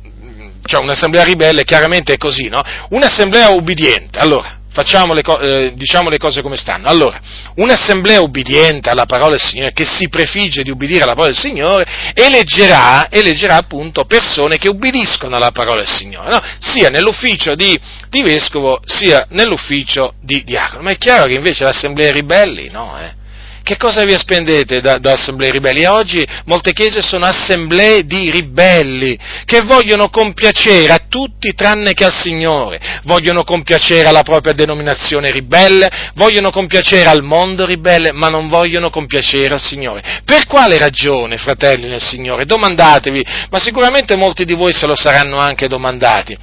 cioè un'assemblea ribelle chiaramente è così, no? Un'assemblea ubbidiente, allora, Facciamo le, co- eh, diciamo le cose come stanno. Allora, un'assemblea ubbidiente alla parola del Signore, che si prefigge di ubbidire alla parola del Signore, eleggerà, eleggerà appunto persone che ubbidiscono alla parola del Signore, no? sia nell'ufficio di, di, vescovo, sia nell'ufficio di diacono. Ma è chiaro che invece l'assemblea ribelli, no? Eh? Che cosa vi spendete da, da, assemblee ribelli? Oggi molte chiese sono assemblee di ribelli che vogliono compiacere a tutti tranne che al Signore, vogliono compiacere alla propria denominazione ribelle, vogliono compiacere al mondo ribelle, ma non vogliono compiacere al Signore. Per quale ragione, fratelli nel Signore? Domandatevi, ma sicuramente molti di voi se lo saranno anche domandati.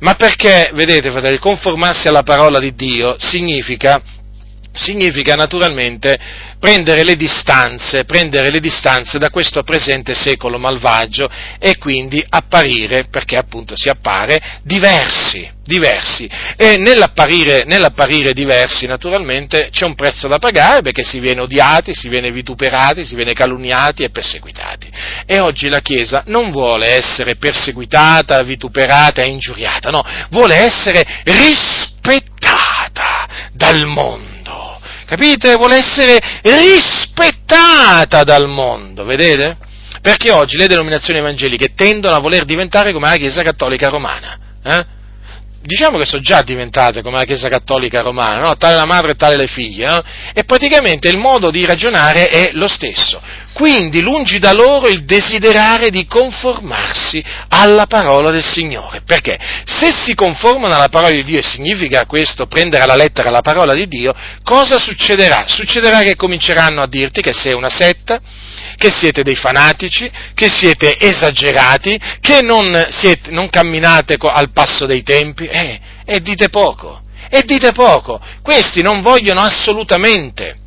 Ma perché, vedete, fratelli, conformarsi alla parola di Dio significa significa naturalmente prendere le distanze, prendere le distanze da questo presente secolo malvagio e quindi apparire, perché appunto si appare, diversi, diversi. E nell'apparire, nell'apparire diversi naturalmente c'è un prezzo da pagare perché si viene odiati, si viene vituperati, si viene calunniati e perseguitati. E oggi la Chiesa non vuole essere perseguitata, vituperata e ingiuriata, no, vuole essere rispettata dal mondo capite? Vuole essere rispettata dal mondo, vedete? Perché oggi le denominazioni evangeliche tendono a voler diventare come la Chiesa Cattolica Romana. Eh? diciamo che sono già diventate come la Chiesa Cattolica Romana, no? tale la madre e tale le figlie, no? e praticamente il modo di ragionare è lo stesso. Quindi lungi da loro il desiderare di conformarsi alla parola del Signore. Perché? Se si conformano alla parola di Dio, e significa questo prendere alla lettera la parola di Dio, cosa succederà? Succederà che cominceranno a dirti che sei una setta, che siete dei fanatici, che siete esagerati, che non, siete, non camminate al passo dei tempi, eh, e dite poco, e dite poco. Questi non vogliono assolutamente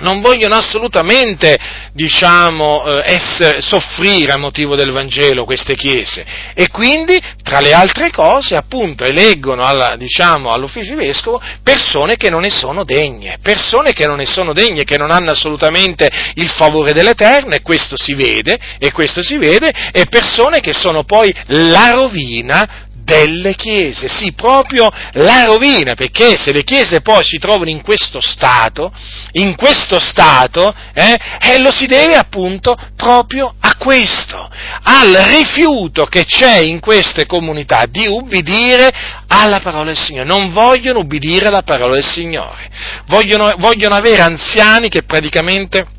non vogliono assolutamente, diciamo, eh, essere, soffrire a motivo del Vangelo queste chiese. E quindi, tra le altre cose, appunto, eleggono alla, diciamo, all'ufficio di vescovo persone che non ne sono degne, persone che non ne sono degne, che non hanno assolutamente il favore dell'Eterno e questo si vede, e questo si vede, e persone che sono poi la rovina delle chiese, sì, proprio la rovina, perché se le chiese poi si trovano in questo stato, in questo stato, eh, eh, lo si deve appunto proprio a questo, al rifiuto che c'è in queste comunità di ubbidire alla parola del Signore, non vogliono ubbidire alla parola del Signore, vogliono, vogliono avere anziani che praticamente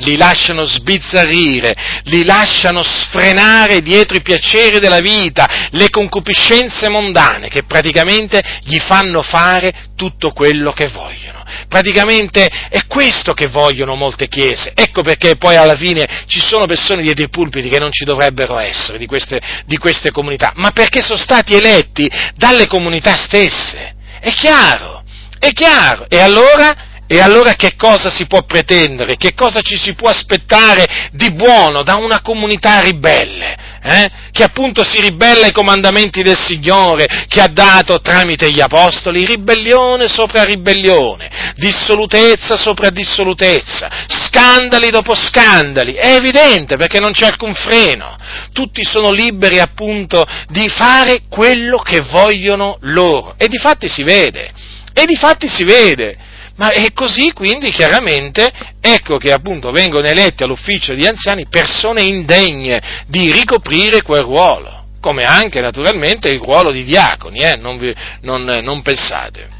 li lasciano sbizzarrire, li lasciano sfrenare dietro i piaceri della vita, le concupiscenze mondane che praticamente gli fanno fare tutto quello che vogliono. Praticamente è questo che vogliono molte chiese. Ecco perché poi alla fine ci sono persone dietro i pulpiti che non ci dovrebbero essere di queste, di queste comunità, ma perché sono stati eletti dalle comunità stesse. È chiaro, è chiaro. E allora e allora che cosa si può pretendere? Che cosa ci si può aspettare di buono da una comunità ribelle? Eh? Che appunto si ribella ai comandamenti del Signore che ha dato tramite gli apostoli? Ribellione sopra ribellione, dissolutezza sopra dissolutezza, scandali dopo scandali. È evidente perché non c'è alcun freno. Tutti sono liberi appunto di fare quello che vogliono loro. E di fatti si vede. E di fatti si vede. Ma è così quindi chiaramente ecco che appunto vengono eletti all'ufficio di anziani persone indegne di ricoprire quel ruolo, come anche naturalmente il ruolo di diaconi, eh? non, vi, non, non pensate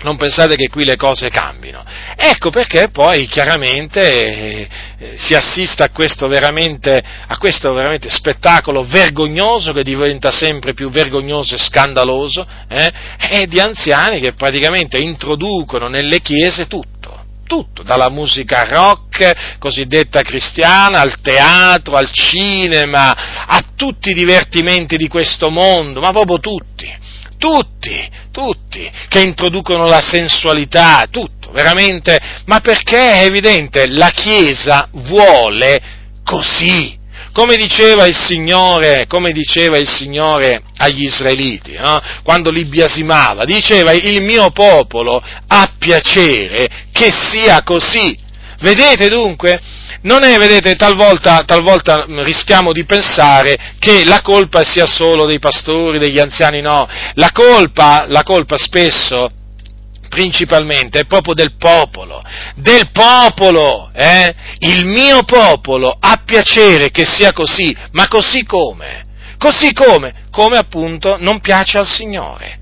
non pensate che qui le cose cambino. Ecco perché poi chiaramente eh, si assiste a questo, a questo veramente, spettacolo vergognoso che diventa sempre più vergognoso e scandaloso, eh, e di anziani che praticamente introducono nelle chiese tutto tutto, dalla musica rock cosiddetta cristiana, al teatro, al cinema, a tutti i divertimenti di questo mondo, ma proprio tutti tutti, tutti, che introducono la sensualità, tutto, veramente, ma perché è evidente, la Chiesa vuole così, come diceva il Signore, come diceva il Signore agli israeliti, no? quando li biasimava, diceva il mio popolo ha piacere che sia così. Vedete dunque? Non è, vedete, talvolta, talvolta rischiamo di pensare che la colpa sia solo dei pastori, degli anziani, no. La colpa, la colpa spesso principalmente è proprio del popolo, del popolo, eh? Il mio popolo ha piacere che sia così, ma così come? Così come? Come appunto non piace al Signore.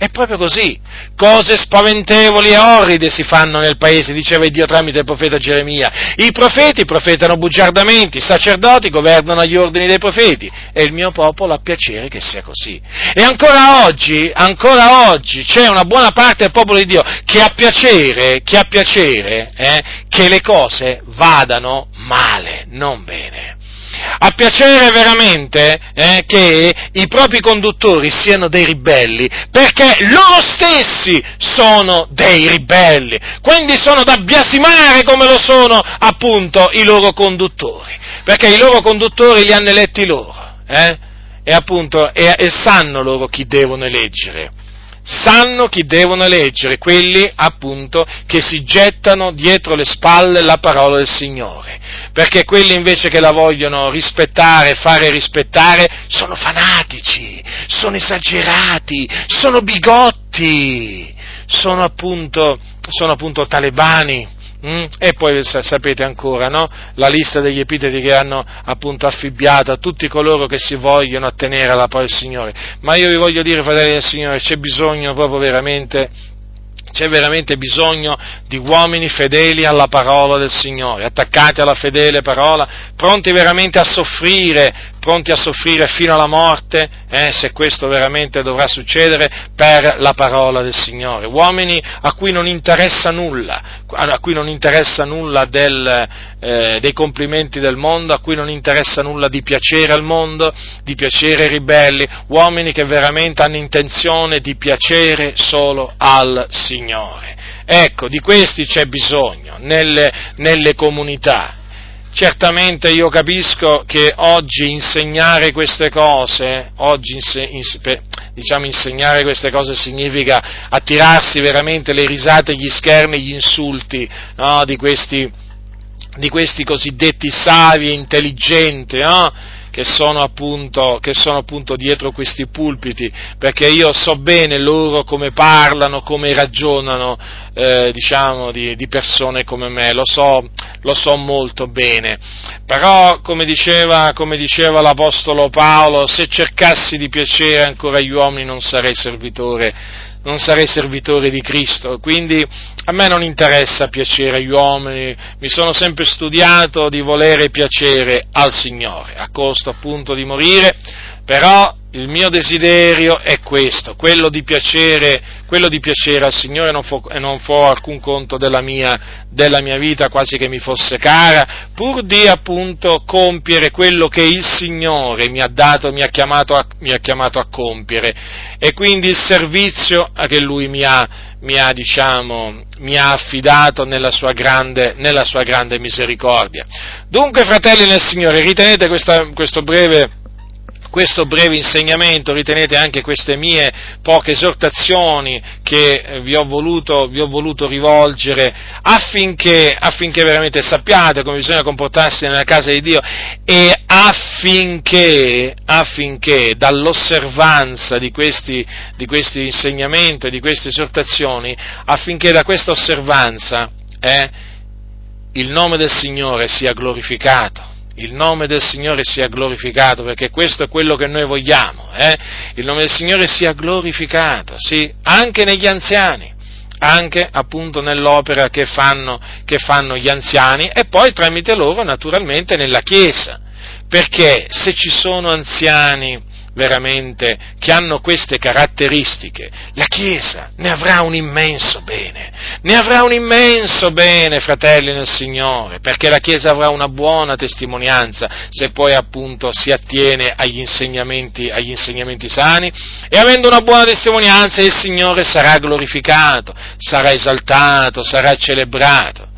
È proprio così. Cose spaventevoli e orride si fanno nel paese, diceva Dio tramite il profeta Geremia. I profeti profetano bugiardamenti, i sacerdoti governano agli ordini dei profeti e il mio popolo ha piacere che sia così. E ancora oggi, ancora oggi c'è una buona parte del popolo di Dio che ha piacere, che ha piacere eh, che le cose vadano male, non bene a piacere veramente eh, che i propri conduttori siano dei ribelli, perché loro stessi sono dei ribelli, quindi sono da biasimare come lo sono appunto i loro conduttori, perché i loro conduttori li hanno eletti loro, eh, e appunto e, e sanno loro chi devono eleggere sanno chi devono eleggere, quelli appunto che si gettano dietro le spalle la parola del Signore perché quelli invece che la vogliono rispettare, fare rispettare, sono fanatici, sono esagerati, sono bigotti, sono appunto, sono appunto talebani. Mm? E poi sapete ancora, no? La lista degli epiteti che hanno appunto affibbiato a tutti coloro che si vogliono attenere alla parola del Signore. Ma io vi voglio dire, fratelli del Signore, c'è bisogno proprio veramente c'è veramente bisogno di uomini fedeli alla parola del Signore, attaccati alla fedele parola, pronti veramente a soffrire, pronti a soffrire fino alla morte, eh, se questo veramente dovrà succedere, per la parola del Signore. Uomini a cui non interessa nulla, a cui non interessa nulla del, eh, dei complimenti del mondo, a cui non interessa nulla di piacere al mondo, di piacere ai ribelli, uomini che veramente hanno intenzione di piacere solo al Signore. Ecco, di questi c'è bisogno nelle, nelle comunità. Certamente io capisco che oggi insegnare queste cose, oggi inse, diciamo insegnare queste cose significa attirarsi veramente le risate, gli scherni, gli insulti no, di, questi, di, questi, cosiddetti savi e intelligenti, no? Che sono, appunto, che sono appunto dietro questi pulpiti, perché io so bene loro come parlano, come ragionano, eh, diciamo, di, di, persone come me, lo so, lo so molto bene. Però, come diceva, come diceva l'Apostolo Paolo, se cercassi di piacere ancora agli uomini non sarei servitore non sarei servitore di Cristo, quindi a me non interessa piacere agli uomini, mi sono sempre studiato di volere piacere al Signore, a costo appunto di morire, però il mio desiderio è questo, quello di piacere, quello di piacere al Signore e non fu alcun conto della mia, della mia, vita, quasi che mi fosse cara, pur di appunto compiere quello che il Signore mi ha dato, mi ha chiamato a, mi ha chiamato a compiere, e quindi il servizio che Lui mi ha, mi ha, diciamo, mi ha affidato nella sua, grande, nella sua grande misericordia. Dunque, fratelli nel Signore, ritenete questa, questo breve questo breve insegnamento, ritenete anche queste mie poche esortazioni che eh, vi ho voluto, vi ho voluto rivolgere affinché, affinché, veramente sappiate come bisogna comportarsi nella casa di Dio e affinché, affinché dall'osservanza di questi, di questi insegnamenti, di queste esortazioni, affinché da questa osservanza eh, il nome del Signore sia glorificato il nome del Signore sia glorificato, perché questo è quello che noi vogliamo, eh? il nome del Signore sia glorificato, sì, anche negli anziani, anche appunto nell'opera che fanno, che fanno gli anziani e poi tramite loro naturalmente nella Chiesa, perché se ci sono anziani veramente che hanno queste caratteristiche, la Chiesa ne avrà un immenso bene, ne avrà un immenso bene, fratelli nel Signore, perché la Chiesa avrà una buona testimonianza se poi appunto si attiene agli insegnamenti, agli insegnamenti sani e avendo una buona testimonianza il Signore sarà glorificato, sarà esaltato, sarà celebrato.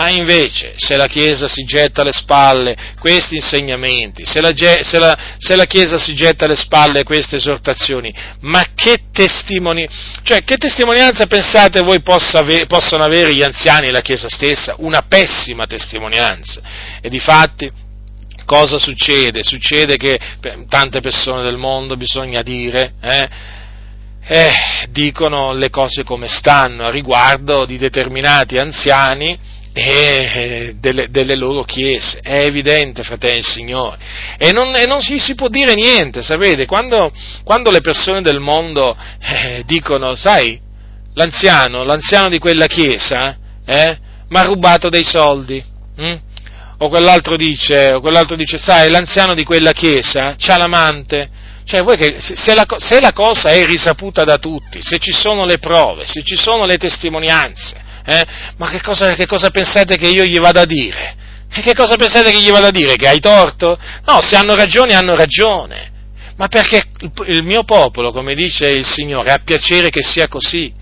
Ma invece, se la Chiesa si getta alle spalle questi insegnamenti, se la, se, la, se la, Chiesa si getta alle spalle queste esortazioni, ma che, testimoni, cioè, che testimonianza pensate voi ave, possono avere gli anziani e la Chiesa stessa? Una pessima testimonianza. E di fatti, cosa succede? Succede che per tante persone del mondo bisogna dire, eh, eh, dicono le cose come stanno a riguardo di determinati anziani e delle, delle, loro chiese. È evidente, fratelli e signori. E non, e non si, si, può dire niente, sapete? Quando, quando le persone del mondo eh, dicono, sai, l'anziano, l'anziano di quella chiesa, eh, mi ha rubato dei soldi. Hm? O quell'altro dice, o quell'altro dice, sai, l'anziano di quella chiesa c'ha l'amante. Cioè, voi che, se, la, se la cosa è risaputa da tutti, se ci sono le prove, se ci sono le testimonianze, eh? Ma che cosa, che cosa pensate che io gli vada a dire? E che cosa pensate che gli vada a dire? Che hai torto? No, se hanno ragione, hanno ragione. Ma perché il mio popolo, come dice il Signore, ha piacere che sia così.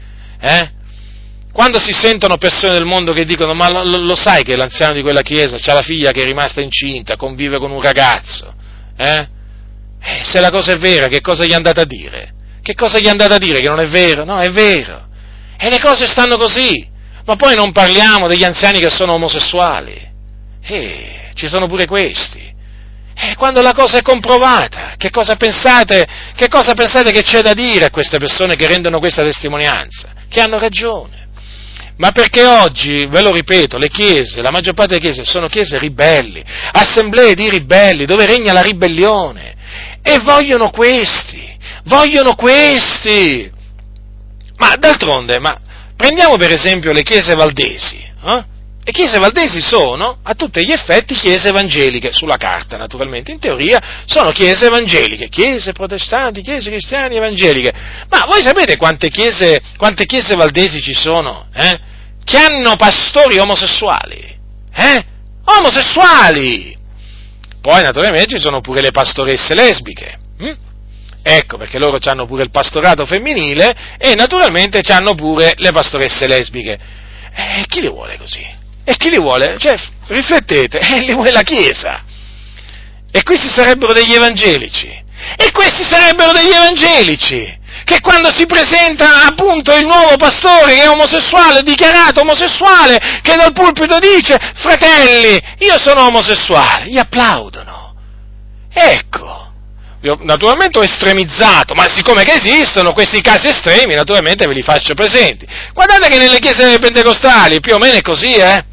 Eh? Quando si sentono persone del mondo che dicono, ma lo, lo sai che l'anziano di quella chiesa ha la figlia che è rimasta incinta, convive con un ragazzo, eh? Eh, se la cosa è vera, che cosa gli andate a dire? Che cosa gli andate a dire? Che non è vero? No, è vero. E le cose stanno così. Ma poi non parliamo degli anziani che sono omosessuali. Eh, ci sono pure questi. E quando la cosa è comprovata, che cosa, pensate, che cosa pensate che c'è da dire a queste persone che rendono questa testimonianza? Che hanno ragione. Ma perché oggi, ve lo ripeto, le chiese, la maggior parte delle chiese sono chiese ribelli, assemblee di ribelli, dove regna la ribellione. E vogliono questi, vogliono questi. Ma d'altronde, ma Prendiamo per esempio le chiese valdesi. Eh? Le chiese valdesi sono a tutti gli effetti chiese evangeliche, sulla carta naturalmente, in teoria sono chiese evangeliche, chiese protestanti, chiese cristiane evangeliche. Ma voi sapete quante chiese, quante chiese valdesi ci sono? Eh? Che hanno pastori omosessuali? Eh? Omosessuali! Poi naturalmente ci sono pure le pastoresse lesbiche. Hm? Ecco perché loro hanno pure il pastorato femminile e naturalmente hanno pure le pastoresse lesbiche. E chi li vuole così? E chi li vuole? Cioè, riflettete, eh, li vuole la Chiesa. E questi sarebbero degli evangelici. E questi sarebbero degli evangelici che quando si presenta appunto il nuovo pastore che è omosessuale, dichiarato omosessuale, che dal pulpito dice, fratelli, io sono omosessuale, gli applaudono. Ecco, naturalmente ho estremizzato, ma siccome che esistono questi casi estremi, naturalmente ve li faccio presenti. Guardate che nelle chiese pentecostali più o meno è così, eh?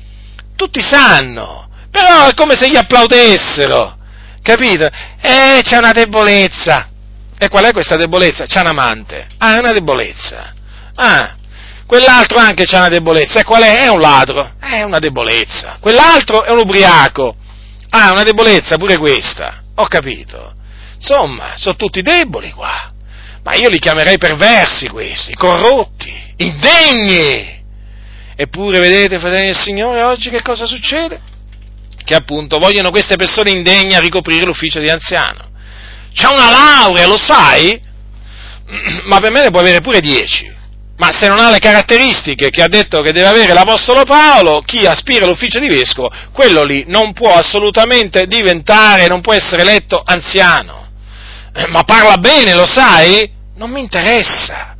Tutti sanno, però è come se gli applaudessero, capito? Eh, c'è una debolezza. E qual è questa debolezza? C'è un amante. Ah, è una debolezza. Ah, quell'altro anche c'ha una debolezza. E qual è? È un ladro. È una debolezza. Quell'altro è un ubriaco. Ah, una debolezza pure questa. Ho capito. Insomma, sono tutti deboli qua. Ma io li chiamerei perversi questi, corrotti, indegni. Eppure, vedete, fratelli del Signore, oggi che cosa succede? Che appunto vogliono queste persone indegne a ricoprire l'ufficio di anziano. C'ha una laurea, lo sai? Ma per me ne può avere pure dieci. Ma se non ha le caratteristiche che ha detto che deve avere l'Apostolo Paolo, chi aspira all'ufficio di vescovo, quello lì non può assolutamente diventare, non può essere eletto anziano. Eh, ma parla bene, lo sai? Non mi interessa.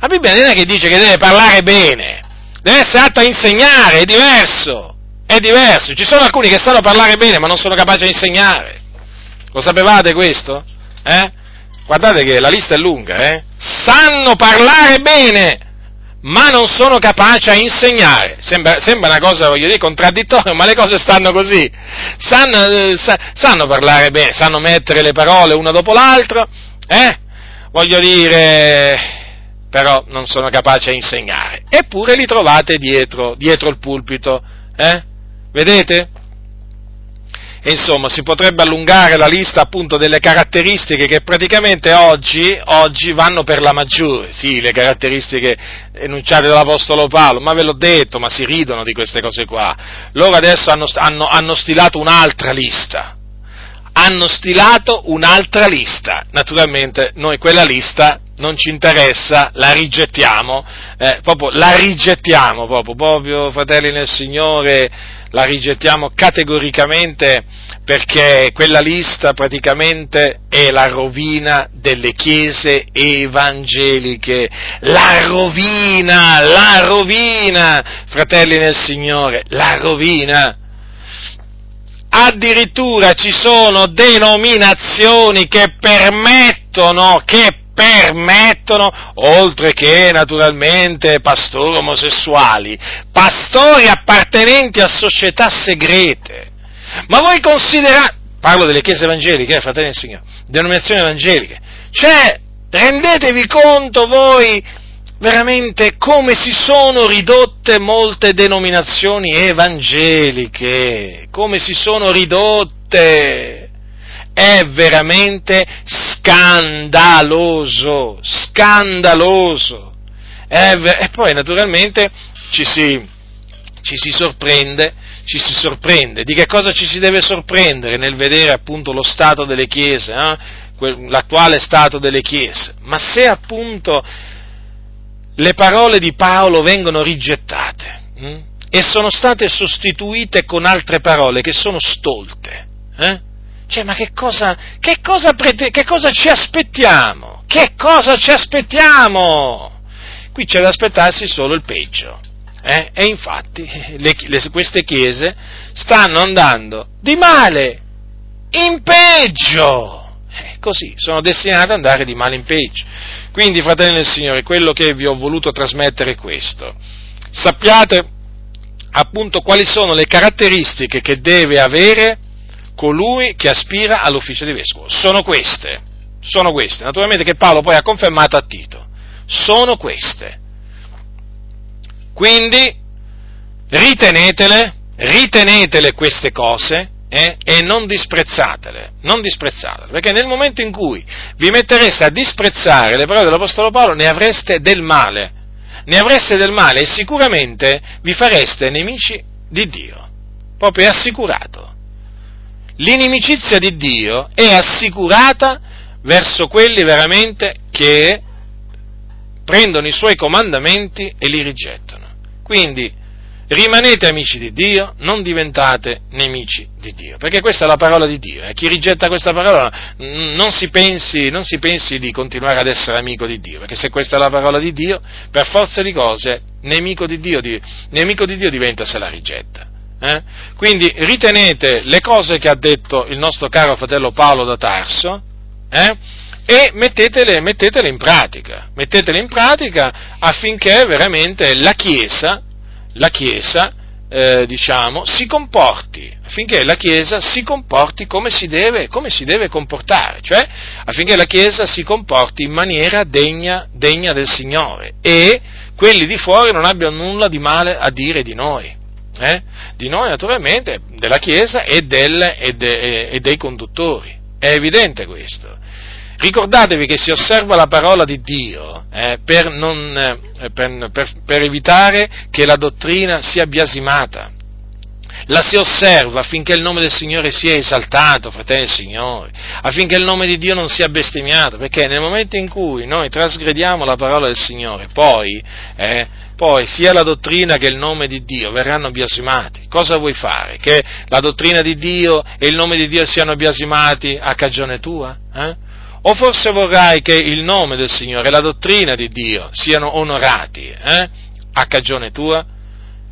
La Bibbia non è che dice che deve parlare bene, deve essere atto a insegnare, è diverso, è diverso. Ci sono alcuni che sanno parlare bene ma non sono capaci a insegnare. Lo sapevate questo? Eh? Guardate che la lista è lunga, eh? Sanno parlare bene, ma non sono capaci a insegnare. Sembra, sembra, una cosa, voglio dire, contraddittoria, ma le cose stanno così. Sanno, eh, sa, sanno, parlare bene, sanno mettere le parole una dopo l'altra, eh? Voglio dire, però non sono capaci a insegnare. Eppure li trovate dietro, dietro il pulpito, eh? Vedete? E insomma, si potrebbe allungare la lista appunto delle caratteristiche che praticamente oggi, oggi, vanno per la maggiore, sì, le caratteristiche enunciate dall'Apostolo Paolo, ma ve l'ho detto, ma si ridono di queste cose qua. Loro adesso hanno, hanno, hanno stilato un'altra lista, hanno stilato un'altra lista. Naturalmente noi quella lista non ci interessa, la rigettiamo, eh, proprio, la rigettiamo proprio, proprio, fratelli nel Signore, la rigettiamo categoricamente perché quella lista praticamente è la rovina delle chiese evangeliche, la rovina, la rovina, fratelli nel Signore, la rovina. Addirittura ci sono denominazioni che permettono, che permettono, oltre che naturalmente pastori omosessuali, pastori appartenenti a società segrete. Ma voi considerate, parlo delle chiese evangeliche, eh, fratelli del Signore, denominazioni evangeliche, cioè rendetevi conto voi veramente come si sono ridotte molte denominazioni evangeliche, come si sono ridotte è veramente scandaloso, scandaloso. Ver- e poi naturalmente ci si, ci si sorprende, ci si sorprende. Di che cosa ci si deve sorprendere nel vedere appunto lo stato delle chiese, eh? l'attuale stato delle chiese? Ma se appunto le parole di Paolo vengono rigettate hm? e sono state sostituite con altre parole che sono stolte, eh? Cioè, ma che cosa, che cosa, prete, che cosa ci aspettiamo? Che cosa ci aspettiamo? Qui c'è da aspettarsi solo il peggio. Eh? E infatti le, le, queste chiese stanno andando di male in peggio. Eh, così, sono destinate ad andare di male in peggio. Quindi, fratelli del Signore, quello che vi ho voluto trasmettere è questo. Sappiate appunto quali sono le caratteristiche che deve avere colui che aspira all'ufficio di vescovo. Sono queste, sono queste, naturalmente che Paolo poi ha confermato a Tito. Sono queste. Quindi ritenetele, ritenetele queste cose eh, e non disprezzatele, non disprezzatele, perché nel momento in cui vi mettereste a disprezzare le parole dell'Apostolo Paolo ne avreste del male, ne avreste del male e sicuramente vi fareste nemici di Dio, proprio assicurato l'inimicizia di Dio è assicurata verso quelli veramente che prendono i suoi comandamenti e li rigettano. Quindi rimanete amici di Dio, non diventate nemici di Dio, perché questa è la parola di Dio. Eh? Chi rigetta questa parola non si, pensi, non si pensi di continuare ad essere amico di Dio, perché se questa è la parola di Dio, per forza di cose, nemico di Dio, nemico di Dio diventa se la rigetta. Eh? Quindi ritenete le cose che ha detto il nostro caro fratello Paolo da Tarso eh? e mettetele, mettetele, in pratica, mettetele in pratica affinché veramente la Chiesa, la Chiesa eh, diciamo, si comporti, affinché la Chiesa si comporti come si, deve, come si deve comportare, cioè affinché la Chiesa si comporti in maniera degna, degna del Signore e quelli di fuori non abbiano nulla di male a dire di noi eh? di noi naturalmente, della Chiesa e, del, e, de, e, dei conduttori. È evidente questo. Ricordatevi che si osserva la parola di Dio eh, per, non, eh, per, per, per evitare che la dottrina sia biasimata. La si osserva affinché il nome del Signore sia esaltato, fratelli del Signore, affinché il nome di Dio non sia bestemmiato, perché nel momento in cui noi trasgrediamo la parola del Signore, poi eh, poi sia la dottrina che il nome di Dio verranno biasimati. Cosa vuoi fare? Che la dottrina di Dio e il nome di Dio siano biasimati a cagione tua? Eh? O forse vorrai che il nome del Signore e la dottrina di Dio siano onorati eh? a cagione tua?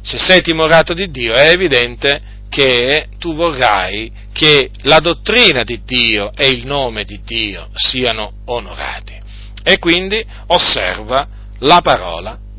Se sei timorato di Dio è evidente che tu vorrai che la dottrina di Dio e il nome di Dio siano onorati. E quindi osserva la parola